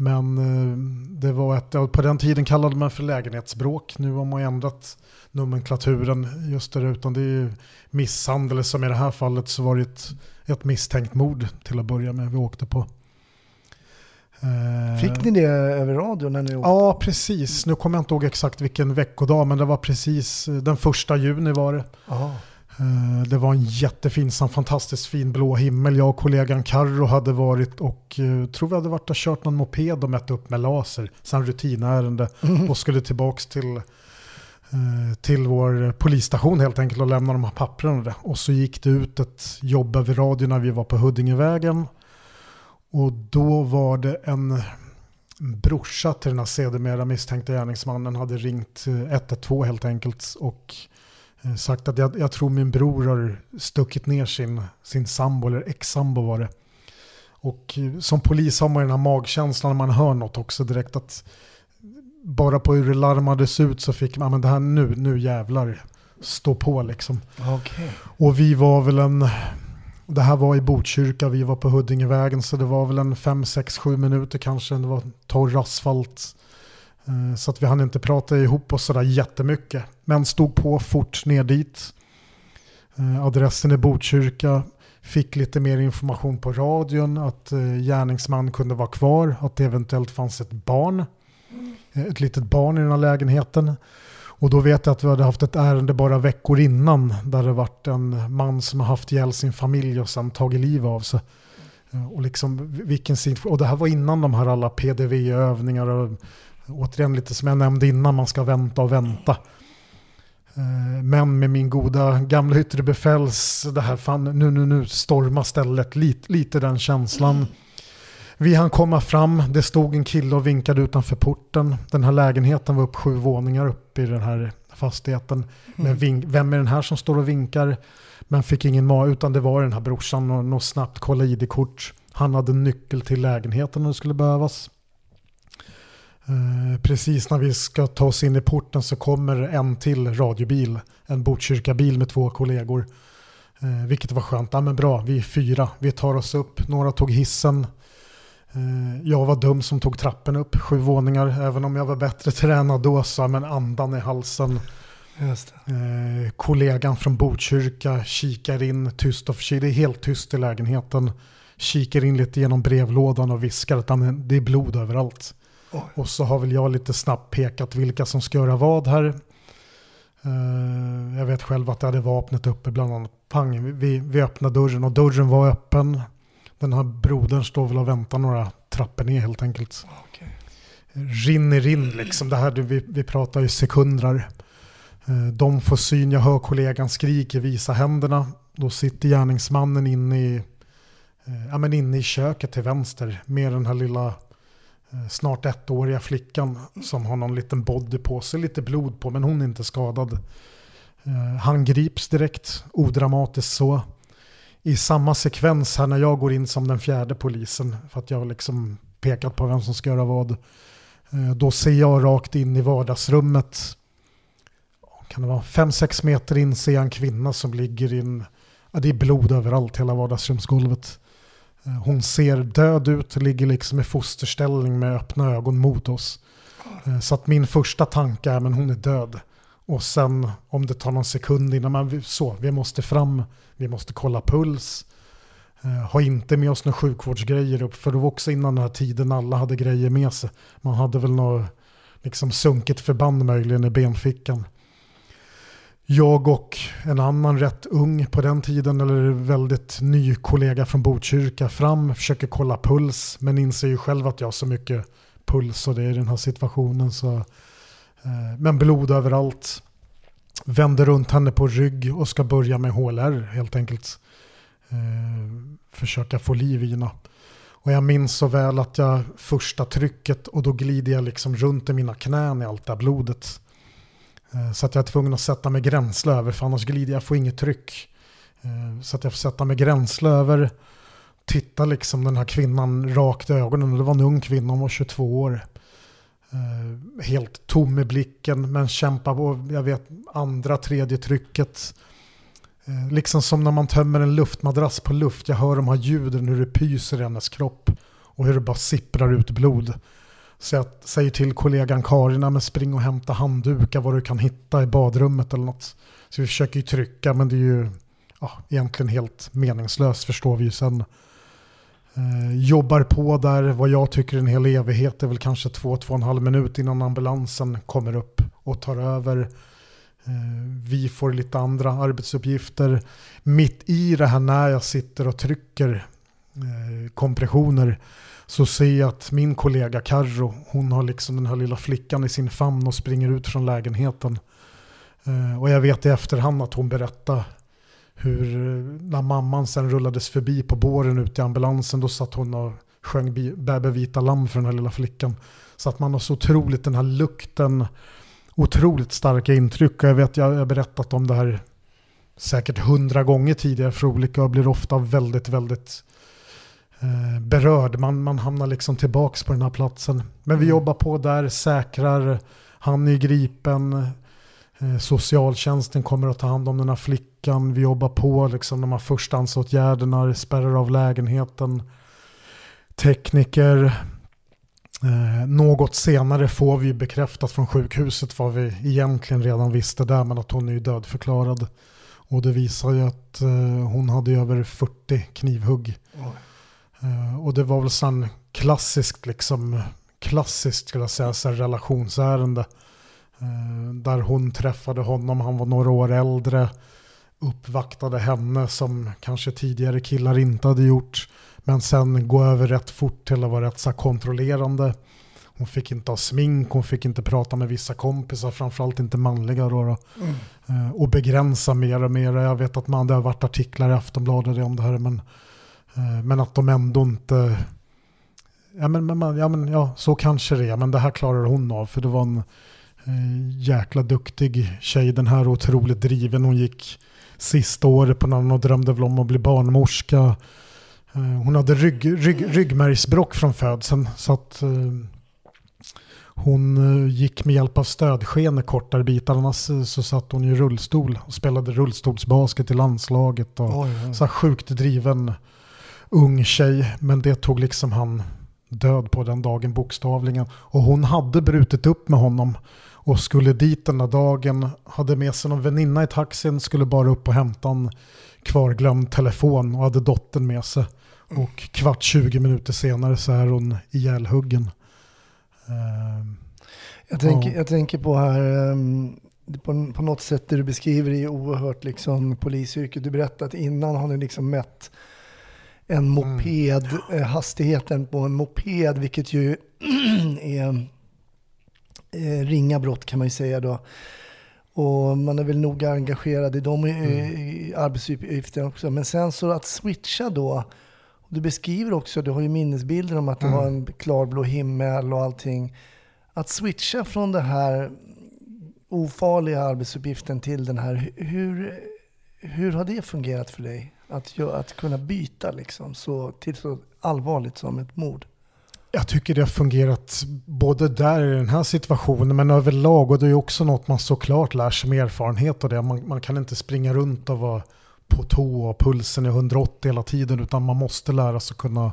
Men eh, det var ett, ja, på den tiden kallade man för lägenhetsbråk. Nu har man ändrat nomenklaturen just där utan det är ju misshandel som i det här fallet så var det ett, ett misstänkt mord till att börja med vi åkte på. Eh, Fick ni det över radio när ni åkte? Ja, precis. Nu kommer jag inte ihåg exakt vilken veckodag, men det var precis eh, den första juni var det. Ja. Eh, Det var en jättefin, en fantastiskt fin blå himmel. Jag och kollegan Karro hade varit och eh, tror vi hade varit och kört någon moped och mätt upp med laser. Sen rutinärende och skulle tillbaks till, eh, till vår polisstation helt enkelt och lämna de här papperna. där. Och så gick det ut ett jobb över radio när vi var på Huddingevägen. Och då var det en brorsa till den här sedermera misstänkta gärningsmannen hade ringt eh, 112 helt enkelt och sagt att jag, jag tror min bror har stuckit ner sin, sin sambo eller ex-sambo var det. Och eh, som polis har man ju den här magkänslan när man hör något också direkt att bara på hur det larmades ut så fick man, "Ja, men det här nu, nu jävlar, stå på liksom. Okej. Och vi var väl en, det här var i Botkyrka, vi var på Huddingevägen så det var väl en 5, 6, 7 minuter kanske, det var torr asfalt. Eh, så att vi hann inte prata ihop oss sådär jättemycket. Men stod på fort ner dit. Eh, adressen är Botkyrka. Fick lite mer information på radion att eh, gärningsman kunde vara kvar. Att det eventuellt fanns ett barn. Ett litet barn i den här lägenheten. Och då vet jag att vi hade haft ett ärende bara veckor innan där det varit en man som har haft ihjäl sin familj och sen tagit liv av sig. Och, liksom, vilken sin, och det här var innan de här alla PDV-övningar och återigen lite som jag nämnde innan, man ska vänta och vänta. Eh, Men med min goda gamla yttre befäls, det här fan, nu, nu, nu storma stället, lite, lite den känslan. Vi hann komma fram, det stod en kille och vinkade utanför porten. Den här lägenheten var upp sju våningar upp i den här fastigheten. Men vink, vem är den här som står och vinkar? Men fick ingen mat, utan det var den här brorsan och något snabbt kolla id-kort. Han hade nyckel till lägenheten om det skulle behövas. Eh, precis när vi ska ta oss in i porten så kommer en till radiobil. En Botkyrka-bil med två kollegor. Eh, vilket var skönt. Ja, men bra, vi är fyra. Vi tar oss upp. Några tog hissen. Eh, jag var dum som tog trappen upp sju våningar. Även om jag var bättre tränad då så men andan i halsen. Eh, kollegan från Botkyrka kikar in tyst och försiktigt. Det är helt tyst i lägenheten. Kikar in lite genom brevlådan och viskar att "Ja, men det är blod överallt. Oj. Och så har väl jag lite snabbt pekat vilka som ska göra vad här. Eh, jag vet själv att jag hade vapnet uppe bland annat. Pang, vi, vi öppnade dörren och dörren var öppen. Den här brodern står väl och väntar några trappor ner helt enkelt. Okej. Rinner in liksom. Det här, vi, vi pratar ju sekunder. Eh, De får syn, jag hör kollegan skriker visa händerna. Då sitter gärningsmannen inne i, eh, ja, men inne i köket till vänster med den här lilla Eh, snart ettåriga flickan som har någon liten body på sig, lite blod på men hon är inte skadad. Eh, han grips direkt, odramatiskt så. I samma sekvens här när jag går in som den fjärde polisen för att jag har liksom pekat på vem som ska göra vad. Eh, då ser jag rakt in i vardagsrummet kan det vara 5-6 meter in ser jag en kvinna som ligger in, ja, det är blod överallt, hela vardagsrumsgolvet. Eh, hon ser död ut, ligger liksom i fosterställning med öppna ögon mot oss. Eh, så att min första tanke är, men hon är död. Och sen om det tar någon sekund innan man, så, vi måste fram, vi måste kolla puls. Eh, ha inte med oss några sjukvårdsgrejer upp, för det var också innan den här tiden alla hade grejer med sig. Man hade väl något liksom sunket förband möjligen i benfickan. Jag och en annan rätt ung på den tiden, eller väldigt ny kollega från Botkyrka fram, försöker kolla puls, men inser ju själv att jag har så mycket puls och det är i den här situationen. Så, eh, men blod överallt. Vänder runt henne på rygg och ska börja med HLR helt enkelt. Eh, försöka få liv i henne. Och jag minns så väl att jag första trycket och då glider jag liksom runt i mina knän i allt det här blodet. Eh, så att jag är tvungen att sätta mig gränsle över för annars glider jag, får inget tryck. Eh, så att jag får sätta mig gränsle över, titta liksom den här kvinnan rakt i ögonen. Det var en ung kvinna, hon var 22 år. Eh, helt tom i blicken men kämpar på, jag vet, andra, tredje trycket. Liksom som när man tömmer en luftmadrass på luft. Jag hör de här ljuden hur det pyser i hennes kropp. Och hur det bara sipprar ut blod. Så jag säger till kollegan Karin, men spring och hämta handdukar vad du kan hitta i badrummet eller något. Så vi försöker ju trycka men det är ju ja, egentligen helt meningslöst förstår vi ju sen. Eh, jobbar på där, vad jag tycker är en hel evighet, det är väl kanske två, två och en halv minut innan ambulansen kommer upp och tar över. Eh, vi får lite andra arbetsuppgifter. Mitt i det här när jag sitter och trycker eh, kompressioner så ser jag att min kollega Carro, hon har liksom den här lilla flickan i sin famn och springer ut från lägenheten. Eh, och jag vet i efterhand att hon berättade hur eh, när mamman sen rullades förbi på båren ute i ambulansen då satt hon och sjöng bi- Bäbe vita lamm för den här lilla flickan. Så att man har så otroligt den här lukten, otroligt starka intryck. Och jag vet, jag har berättat om det här säkert hundra gånger tidigare för olika och blir ofta väldigt, väldigt eh, berörd. Man, man hamnar liksom tillbaks på den här platsen. Men vi jobbar på där, säkrar, han är gripen, eh, socialtjänsten kommer att ta hand om den här flickan. Vi jobbar på liksom de här förstahandsåtgärderna, spärrar av lägenheten, tekniker. Eh, något senare får vi bekräftat från sjukhuset vad vi egentligen redan visste där, men att hon är dödförklarad. Och det visar ju att eh, hon hade över 40 knivhugg. Eh, och det var väl sen klassiskt, liksom, klassiskt skulle jag säga, så här relationsärende. Eh, där hon träffade honom, han var några år äldre, uppvaktade henne som kanske tidigare killar inte hade gjort. Men sen gå över rätt fort till att vara rätt så kontrollerande. Hon fick inte ha smink, hon fick inte prata med vissa kompisar, framförallt inte manliga. Då, då. Eh, och begränsa mer och mer. Jag vet att man, det har varit artiklar i Aftonbladet om det här, men, eh, men att de ändå inte... Ja men, men, ja, men ja, så kanske det är, men det här klarar hon av. För det var en eh, jäkla duktig tjej, den här otroligt driven. Hon gick sista året på någon och drömde väl om att bli barnmorska. Eh, hon hade rygg, rygg, ryggmärgsbråck från födseln. Så att eh, hon eh, gick med hjälp av stödskenor kortare bitar. Annars eh, så satt hon i rullstol och spelade rullstolsbasket i landslaget. Och Oj, oj. Så sjukt driven ung tjej. Men det tog liksom han död på den dagen bokstavligen. Och hon hade brutit upp med honom. Och skulle dit den där dagen. Hade med sig någon väninna i taxin. Skulle bara upp och hämta en kvarglömd telefon. Och hade dottern med sig. Och kvart 20 minuter senare så är hon ihjälhuggen. Ehm, Jag tänker, Ja. jag tänker på här, ehm, på, på något sätt det du beskriver är oerhört liksom polisyrket. Du berättade att innan har ni liksom mätt en moped, eh, hastigheten på en moped, vilket ju är eh, ringa brott kan man ju säga då. Och man är väl noga engagerad i de Mm. mm. arbetsuppgifterna också. Men sen så att switcha då. Du beskriver också, du har ju minnesbilder om att du Mm. har en klarblå himmel och allting. Att switcha från den här ofarliga arbetsuppgiften till den här. Hur, hur har det fungerat för dig? Att, att kunna byta liksom, så, till så allvarligt som ett mord. Jag tycker det har fungerat både där i den här situationen men överlag och det är också något man såklart lär sig med erfarenhet av det. Man, man kan inte springa runt och vara på tå och pulsen är 180 hela tiden utan man måste lära sig kunna,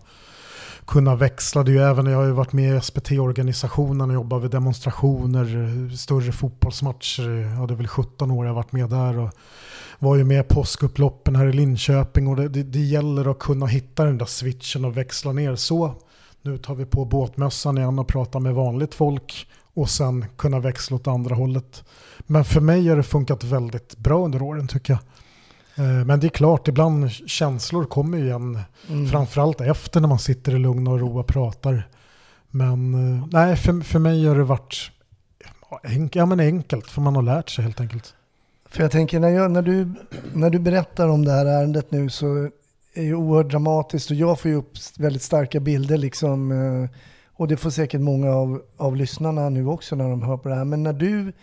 kunna växla. Det är ju även, jag har ju varit med i SPT-organisationen och jobbat vid demonstrationer, större fotbollsmatcher. Ja, det är väl 17 år jag har varit med där. Och var ju med i påskupploppen här i Linköping och det, det, det gäller att kunna hitta den där switchen och växla ner så. Nu tar vi på båtmössan igen och pratar med vanligt folk och sen kunna växla åt andra hållet. Men för mig har det funkat väldigt bra under åren tycker jag. Eh, Men det är klart, ibland känslor kommer igen. Mm. Framförallt efter när man sitter i lugn och ro och pratar. Men eh, nej, för, för mig har det varit enk, ja, men enkelt, för man har lärt sig helt enkelt. För jag tänker, när, jag, när, du, när du berättar om det här ärendet nu så är det oerhört dramatiskt och jag får ju upp väldigt starka bilder liksom. eh, Och det får säkert många av, av lyssnarna nu också när de hör på det här. Men när du,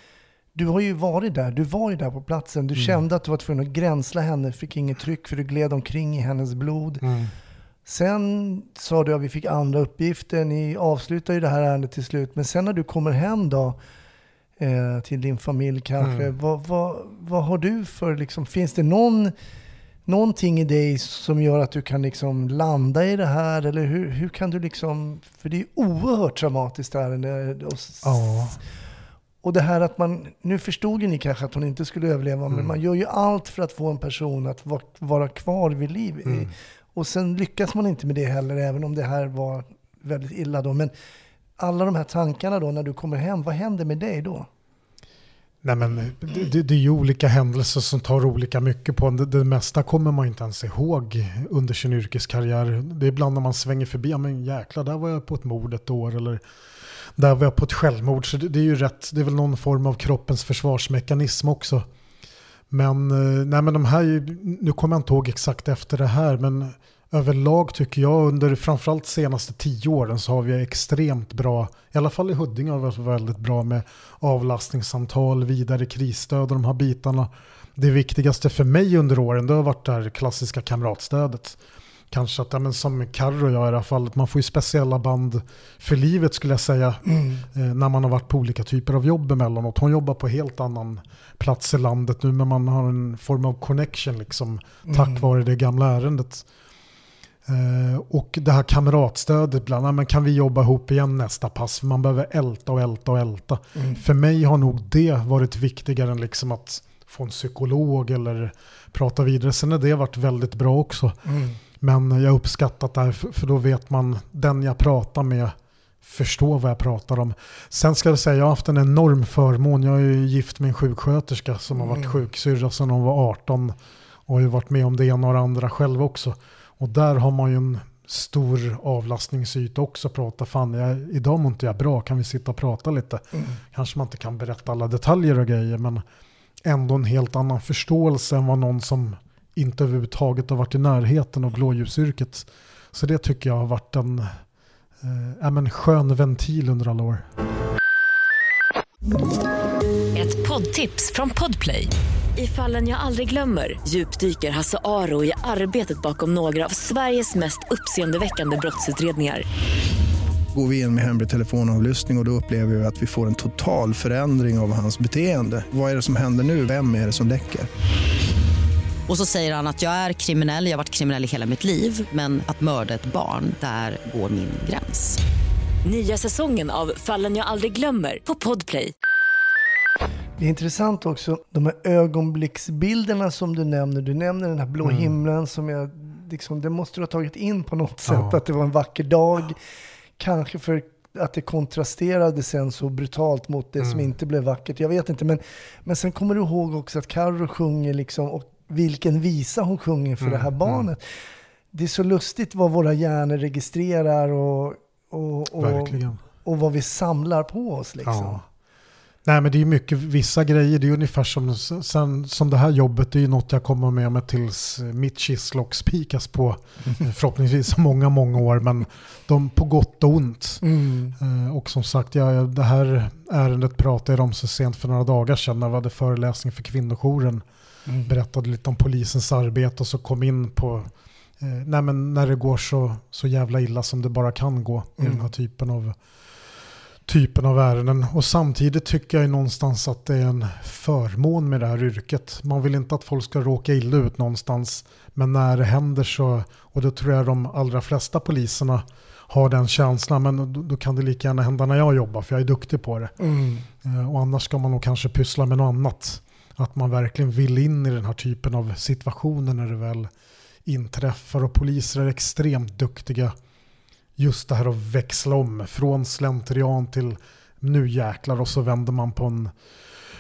du har ju varit där, du var ju där på platsen. Du kände att du var tvungen att gränsla henne, fick inget tryck för du gled omkring i hennes blod. Sen sa du att vi fick andra uppgifter, ni avslutar ju det här ärendet till slut. Men sen när du kommer hem då, eh, till din familj kanske, Mm. vad, vad, vad har du för, liksom, finns det någon, någonting i dig som gör att du kan liksom landa i det här? Eller hur, hur kan du liksom, för det är ju oerhört traumatiskt ärende. Och, Ja. Och det här att man, nu förstod ju ni kanske att hon inte skulle överleva, men man gör ju allt för att få en person att va- vara kvar vid liv. Mm. Och sen lyckas man inte med det heller, även om det här var väldigt illa då. Men alla de här tankarna då, när du kommer hem, vad händer med dig då? Nej, men det, det, det är ju olika händelser som tar olika mycket på en. Det, det mesta kommer man inte ens ihåg under sin yrkeskarriär. Det är ibland när man svänger förbi, ja men jäklar, där var jag på ett mord ett år eller där var jag på ett självmord. Så det, det är ju rätt, det är väl någon form av kroppens försvarsmekanism också. Men, eh, nej men de här, ju- nu kommer jag inte ihåg exakt efter det här, men överlag tycker jag under framförallt senaste tio åren så har vi extremt bra, i alla fall i Huddinge har vi varit väldigt bra med avlastningssamtal, vidare krisstöd och de här bitarna. Det viktigaste för mig under åren det har varit det här klassiska kamratstödet. Kanske att, ja, men som Carro och jag i alla fall, att man får ju speciella band för livet skulle jag säga. Eh, när man har varit på olika typer av jobb emellanåt. Hon jobbar på helt annan plats i landet nu men man har en form av connection liksom tack vare det gamla ärendet. Eh, och det här kamratstödet ibland, ja, men kan vi jobba ihop igen nästa pass? För man behöver älta och älta och älta. För mig har nog det varit viktigare än liksom att få en psykolog eller prata vidare. Sen har det varit väldigt bra också. Men jag har uppskattat det här för, då vet man den jag pratar med förstår vad jag pratar om. Sen ska jag säga, jag har haft en enorm förmån. Jag är ju gift med en sjuksköterska som har varit sjuksyrra sedan hon var 18 och har ju varit med om det ena och det andra själv också. Och där har man ju en stor avlastningsyta också. Prata, fan, jag, idag mår inte jag bra, kan vi sitta och prata lite? Kanske man inte kan berätta alla detaljer och grejer, men ändå en helt annan förståelse än vad någon som inte överhuvudtaget har varit i närheten av blåljusyrket. Så det tycker jag har varit en eh, ja, men skön ventil under alla år. Ett poddtips från Podplay. I fallen jag aldrig glömmer djupdyker Hasse Aro i arbetet bakom några av Sveriges mest uppseendeväckande brottsutredningar. Går vi in med hemlig telefonavlyssning och, och då upplever vi att vi får en total förändring av hans beteende. Vad är det som händer nu? Vem är det som läcker? Och så säger han att jag är kriminell, jag har varit kriminell i hela mitt liv men att mörda ett barn, där går min gräns. Nya säsongen av Fallen jag aldrig glömmer på Podplay. Det är intressant också, de här ögonblicksbilderna som du nämner. Du nämner den här blå Mm. himlen som jag, liksom, det måste du ha tagit in på något Ja. sätt. Att det var en vacker dag. Kanske för att det kontrasterade sen så brutalt mot det som Mm. inte blev vackert. Jag vet inte, men, men sen kommer du ihåg också att Carro sjunger liksom, och vilken visa hon sjunger för Mm, det här barnet. Det är så lustigt vad våra hjärnor registrerar och, och, och, och vad vi samlar på oss. Liksom. Ja. Nej men det är mycket, vissa grejer, det är ungefär som, sen, som det här jobbet, det är ju något jag kommer med mig tills mitt kistlock spikas på. Förhoppningsvis många, många år, men de på gott och ont. Mm. Eh, Och som sagt, jag, det här ärendet pratade jag om så sent för några dagar sedan när vi hade föreläsning för kvinnojouren. Mm. Berättade lite om polisens arbete och så kom in på eh, nej men när det går så, så jävla illa som det bara kan gå i Mm. den här typen av, typen av ärenden. Och samtidigt tycker jag någonstans att det är en förmån med det här yrket. Man vill inte att folk ska råka illa ut någonstans. Men när det händer så, och då tror jag de allra flesta poliserna har den känslan, men då, då kan det lika gärna hända när jag jobbar, för jag är duktig på det. Mm. Eh, Och annars ska man nog kanske pyssla med något annat. Att man verkligen vill in i den här typen av situationer när det väl inträffar. Och poliser är extremt duktiga. Just det här att växla om från slentrian till nu jäklar och så vänder man på en,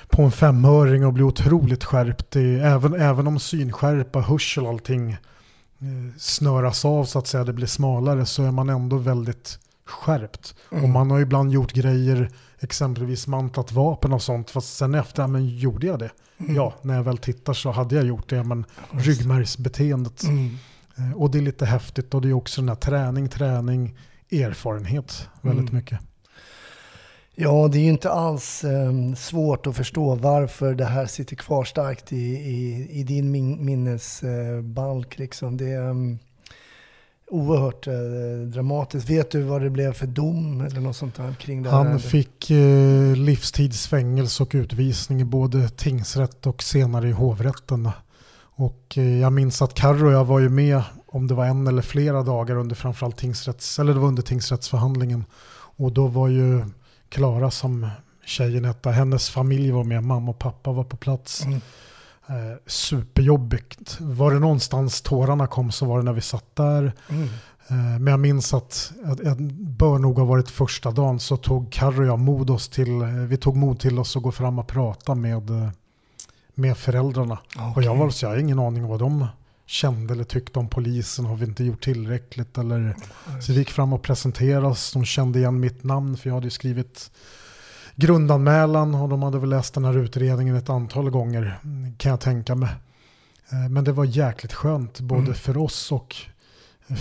på en femöring och blir otroligt skärpt. I, även, även om synskärpa, hörsel och allting eh, snöras av så att säga, det blir smalare så är man ändå väldigt skärpt. Mm. Och man har ibland gjort grejer, exempelvis mantlat vapen och sånt, fast sen efter, men gjorde jag det? Mm. Ja, när jag väl tittar så hade jag gjort det, men ryggmärgsbeteendet. Mm. Eh, Och det är lite häftigt och det är också den här träning, träning, erfarenhet väldigt Mm. mycket. Ja, det är ju inte alls eh, svårt att förstå varför det här sitter kvar starkt i, i, i din min, minnesbalk. liksom. Det är um, oerhört eh, dramatiskt. Vet du vad det blev för dom eller något sånt där kring det här? Han ärendet? fick eh, livstidsfängelse och utvisning i både tingsrätt och senare i hovrätten. Och eh, jag minns att Karro och jag var ju med om det var en eller flera dagar under framförallt tingsrätts, eller det var under tingsrättsförhandlingen. Och då var ju Klara som tjejen hette, hennes familj var med, mamma och pappa var på plats. Mm. Eh, superjobbigt. Var det någonstans tårarna kom så var det när vi satt där. Mm. Eh, Men jag minns att, att, att bör nog ha varit första dagen så tog Karro och jag mod oss till, eh, vi tog mod till oss att gå fram och prata med, eh, med föräldrarna. Och jag var så jag har ingen aning vad de kände eller tyckte om polisen. Har vi inte gjort tillräckligt? Eller, så vi gick fram och presenterade oss. De kände igen mitt namn för jag hade skrivit grundanmälan och de hade väl läst den här utredningen ett antal gånger mm, kan jag tänka mig. Eh, Men det var jäkligt skönt både Mm. för oss och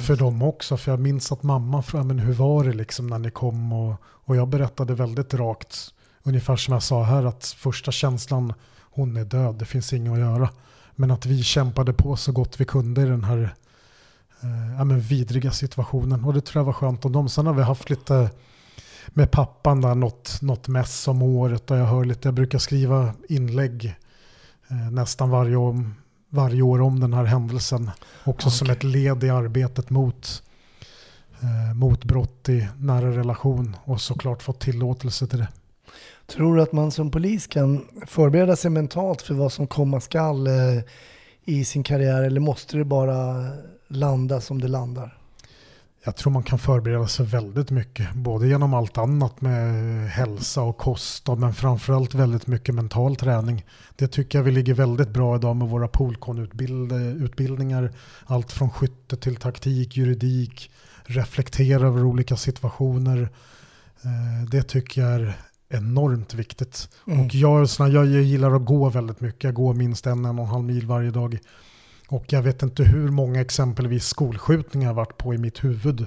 för dem också. För jag minns att mamma frågade men hur var det liksom när ni kom och, och jag berättade väldigt rakt ungefär som jag sa här att första känslan hon är död, det finns inget att göra. Men att vi kämpade på så gott vi kunde i den här eh, ja, men vidriga situationen. Och det tror jag var skönt om dem. Sen har vi haft lite med pappan där något, något mess om året. Och jag hör lite, jag brukar skriva inlägg eh, nästan varje år, varje år om den här händelsen. Också som ett led i arbetet mot, eh, mot brott i nära relation. Och såklart fått tillåtelse till det. Tror du att man som polis kan förbereda sig mentalt för vad som komma skall eh, i sin karriär eller måste det bara landa som det landar? Jag tror man kan förbereda sig väldigt mycket, både genom allt annat med hälsa och kost, men framförallt väldigt mycket mental träning. Det tycker jag vi ligger väldigt bra idag med våra polkonutbildningar. Allt från skytte till taktik, juridik, reflektera över olika situationer. Eh, Det tycker jag är enormt viktigt. Mm. Och jag, jag gillar att gå väldigt mycket. Jag går minst en, en och en halv mil varje dag. Och jag vet inte hur många exempelvis skolskjutningar jag varit på i mitt huvud.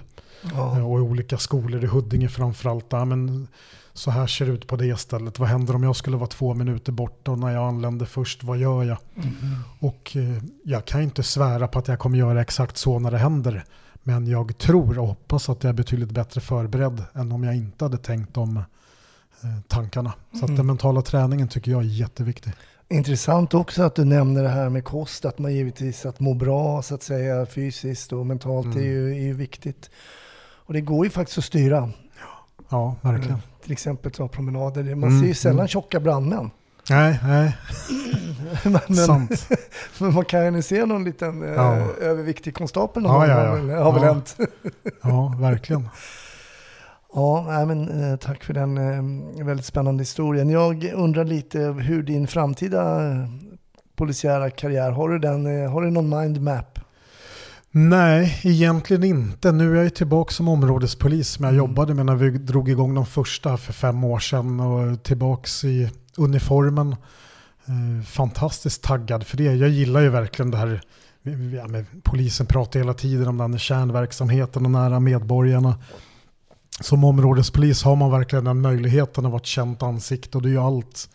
Ja. Eh, Och i olika skolor i Huddinge framförallt. Ja, men så här ser det ut på det stället. Vad händer om jag skulle vara två minuter borta och när jag anländer först, vad gör jag? Mhm. Och eh, jag kan inte svära på att jag kommer göra exakt så när det händer. Men jag tror och hoppas att jag är betydligt bättre förberedd än om jag inte hade tänkt om eh, tankarna. Så att Mm. den mentala träningen tycker jag är jätteviktig. Intressant också att du nämner det här med kost, att man givetvis att må bra så att säga fysiskt och mentalt Mm. är, ju, är ju viktigt. Och det går ju faktiskt att styra. Ja, verkligen. Mm. Till exempel ta promenader. Man Mm, ser ju sällan mm. tjocka brandmän. Nej, nej. men, Sant. men man kan ju se någon liten eh, Ja. överviktig konstapel någon Ja, gång. ja, ja. har väl hänt. Ja, verkligen. Ja, men, eh, tack för den eh, väldigt spännande historien. Jag undrar lite hur din framtida eh, polisiära karriär, har du, den, har du någon mindmap? Nej, egentligen inte. Nu är jag tillbaka som områdespolis som jag Mm. jobbade med när vi drog igång de första för fem år sedan och tillbaks i uniformen. Fantastiskt taggad för det. Jag gillar ju verkligen det här. Ja, polisen pratar hela tiden om den här kärnverksamheten och nära medborgarna. Som områdespolis har man verkligen den möjligheten att vara ett känt ansikte och det är ju allt.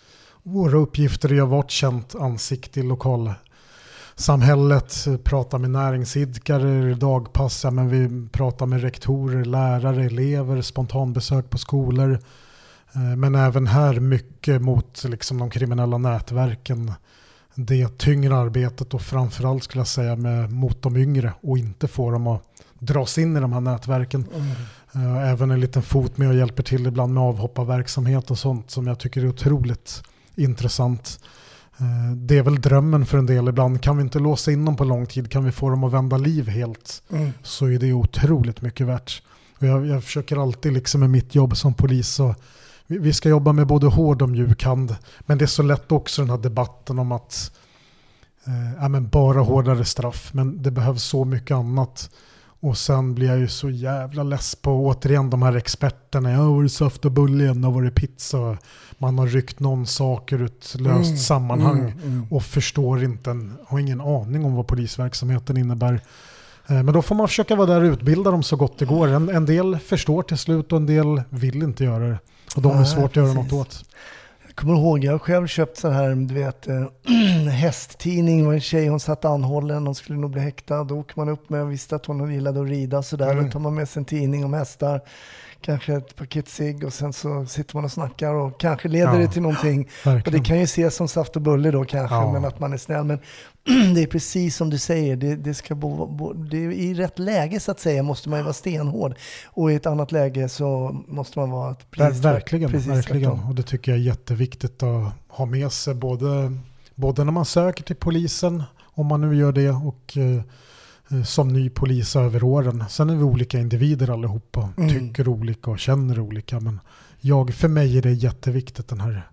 Våra uppgifter är att vara ett känt ansikte i lokalsamhället, prata med näringsidkare, dagpass, ja, men vi pratar med rektorer, lärare, elever, spontanbesök på skolor. Eh, men även här mycket mot liksom, de kriminella nätverken. Det tyngre arbetet och framförallt skulle jag säga med, mot de yngre och inte få dem att dras in i de här nätverken. Mm. Även en liten fot med och hjälper till ibland med avhopparverksamhet och sånt som jag tycker är otroligt intressant. Eh, Det är väl drömmen för en del ibland. Kan vi inte låsa in dem på lång tid, kan vi få dem att vända liv helt, Mm. så är det otroligt mycket värt. Och jag, jag försöker alltid liksom med mitt jobb som polis så vi, vi ska jobba med både hård och mjuk hand. Men det är så lätt också den här debatten om att eh, ja, men bara hårdare straff. Men det behövs så mycket annat. Och sen blir jag ju så jävla less på återigen de här experterna. Ja, var det saft och bulle igen? Och var det pizza? Man har ryckt någon sak ur ett löst Mm, sammanhang mm, mm. och förstår inte, har ingen aning om vad polisverksamheten innebär. Eh, Men då får man försöka vara där och utbilda dem så gott det går. En, en del förstår till slut och en del vill inte göra det. Och de är svårt att göra något åt. Jag kommer ihåg, jag har själv köpt så här, du vet, eh, hästtidning. Var en tjej, hon satt anhållen, hon skulle nog bli häktad. Då åker man upp med, och visste att hon gillade att rida så där. Mm. Då tar man med sig en tidning om hästar, kanske ett paket cigg och sen så sitter man och snackar och kanske leder Ja, det till någonting. Och verkligen. det kan ju ses som saft och bulle då kanske, Ja. men att man är snäll. Men det är precis som du säger, det, det ska bo, bo, det är i rätt läge så att säga måste man ju vara stenhård. Och i ett annat läge så måste man vara Ver- precis tvärt- verkligen, precis verkligen. tvärtom. Och det tycker jag är jätteviktigt att ha med sig både, både när man söker till polisen, om man nu gör det, och eh, som ny polis över åren. Sen är vi olika individer allihopa, Mm. tycker olika och känner olika. Men jag, för mig är det jätteviktigt den här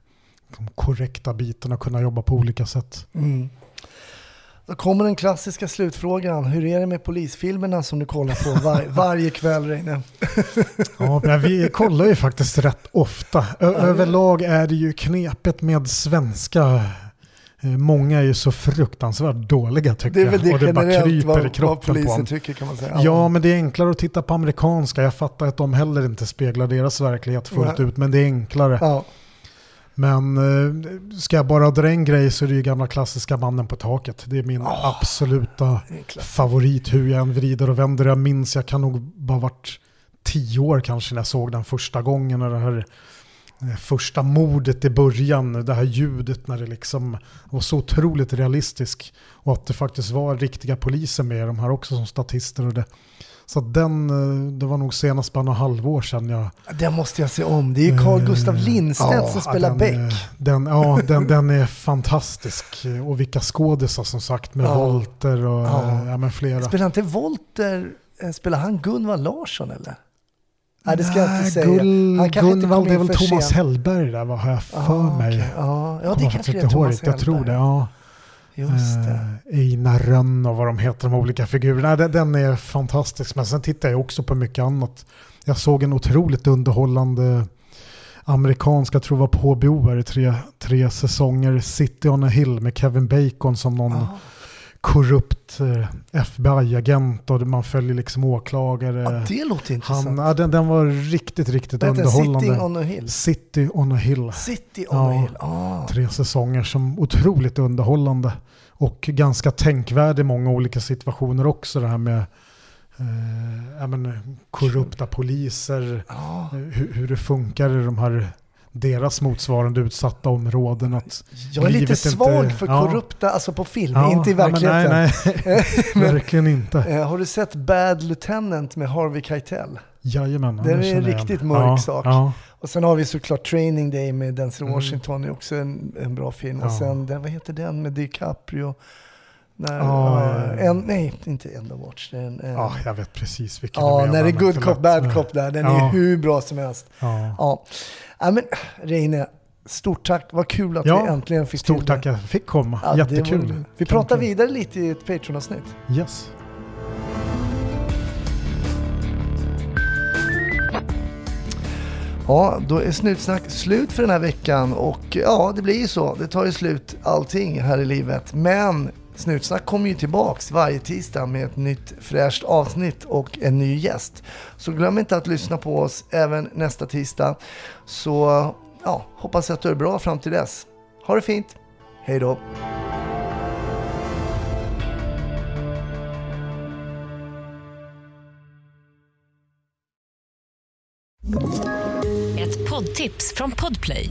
de korrekta biten att kunna jobba på olika sätt. Mm. Då kommer den klassiska slutfrågan. Hur är det med polisfilmerna som du kollar på var, varje kväll Reine? Ja, vi kollar ju faktiskt rätt ofta. Ö- överlag är det ju knepet med svenska. Eh, Många är ju så fruktansvärt dåliga tycker Det är väl det jag. Och det bara kryper vad, i vad kroppen på polisen dem. tycker kan man säga. Ja, men det är enklare att titta på amerikanska. Jag fattar att de heller inte speglar deras verklighet fullt Nej. ut, men det är enklare. Ja. Men eh, ska jag bara dra en grej så är det ju gamla klassiska Mannen på taket. Det är min absoluta är klart. favorit hur jag än vrider och vänder. Jag minns, jag kan nog bara varit tio år kanske när jag såg den första gången. Och det här första mordet i början, det här ljudet när det liksom var så otroligt realistisk. Och att det faktiskt var riktiga poliser med de här också som statister. Och det. Så den, eh, det var nog senast bara några halvår sedan jag... Den måste jag se om. Det är ju Carl Gustav Lindstedt Ja, som spelar den, Beck. Den, ja, den, den är fantastisk. Och vilka skådisar som sagt med Ja. Volter och Ja. ja. men flera. Spelar inte Volter, eh, spelar han Gunvald Larsson eller? Nej, det ska jag inte säga. Gull, Han kanske inte Gunvald kom är väl Thomas sent. Hellberg där, vad har jag för Ah, mig? okej. Ja, ja, det Kommer kanske det är inte Thomas riktigt. Jag tror Hellberg. det. Ja. Just det. Eh, Einar Rönn och vad de heter, de olika figurerna. Den, den är fantastisk. Men sen tittar jag också på mycket annat. Jag såg en otroligt underhållande amerikansk, jag tror det var på HBO, i tre, tre säsonger, City on a Hill med Kevin Bacon som någon Ah. Korrupt eh, FBI-agent och man följer liksom åklagare. Ja, det låter intressant. Han, ja, den, den var riktigt, riktigt Vänta, underhållande. Sitting on a hill. City on a Hill. City on a hill. Ah. Tre säsonger som otroligt underhållande. Och ganska tänkvärd i många olika situationer också. Det här med eh, ja, men, korrupta poliser. Ah. eh, Hur, hur det funkar i de här deras motsvarande utsatta områden. Att Jag är lite svag inte- för ja. korrupta, alltså på film, Ja, inte i ja, verkligheten. nej, nej. Men, Verkligen inte. eh, har du sett Bad Lieutenant med Harvey Keitel? Jajamän. Det är en riktigt mörk ja, sak. Ja. Och sen har vi såklart Training Day med Denzel Mm. Washington, det är också en, en bra film. Och Ja. sen, den, vad heter den med DiCaprio? När, oh. en, nej, inte End of Watch. En, en, ja, jag vet precis vilken ja, du menar. När det är Good Cop, Bad Cop där. Den ja. är hur bra som helst. Ja. ja. ja men Reine, stort tack. Vad kul att ja, vi äntligen fick stort till Stort tack att jag fick komma. Ja, Jättekul. Var, vi pratar Kul. vidare lite i ett Patreon-avsnitt. Yes. Ja, då är Snutsnack slut för den här veckan och ja, det blir ju så. Det tar ju slut allting här i livet. Men Snutsnack kommer ju tillbaks varje tisdag med ett nytt fräscht avsnitt och en ny gäst. Så glöm inte att lyssna på oss även nästa tisdag. Så ja, hoppas att du är bra fram till dess. Ha det fint. Hej då. Ett poddtips från Podplay.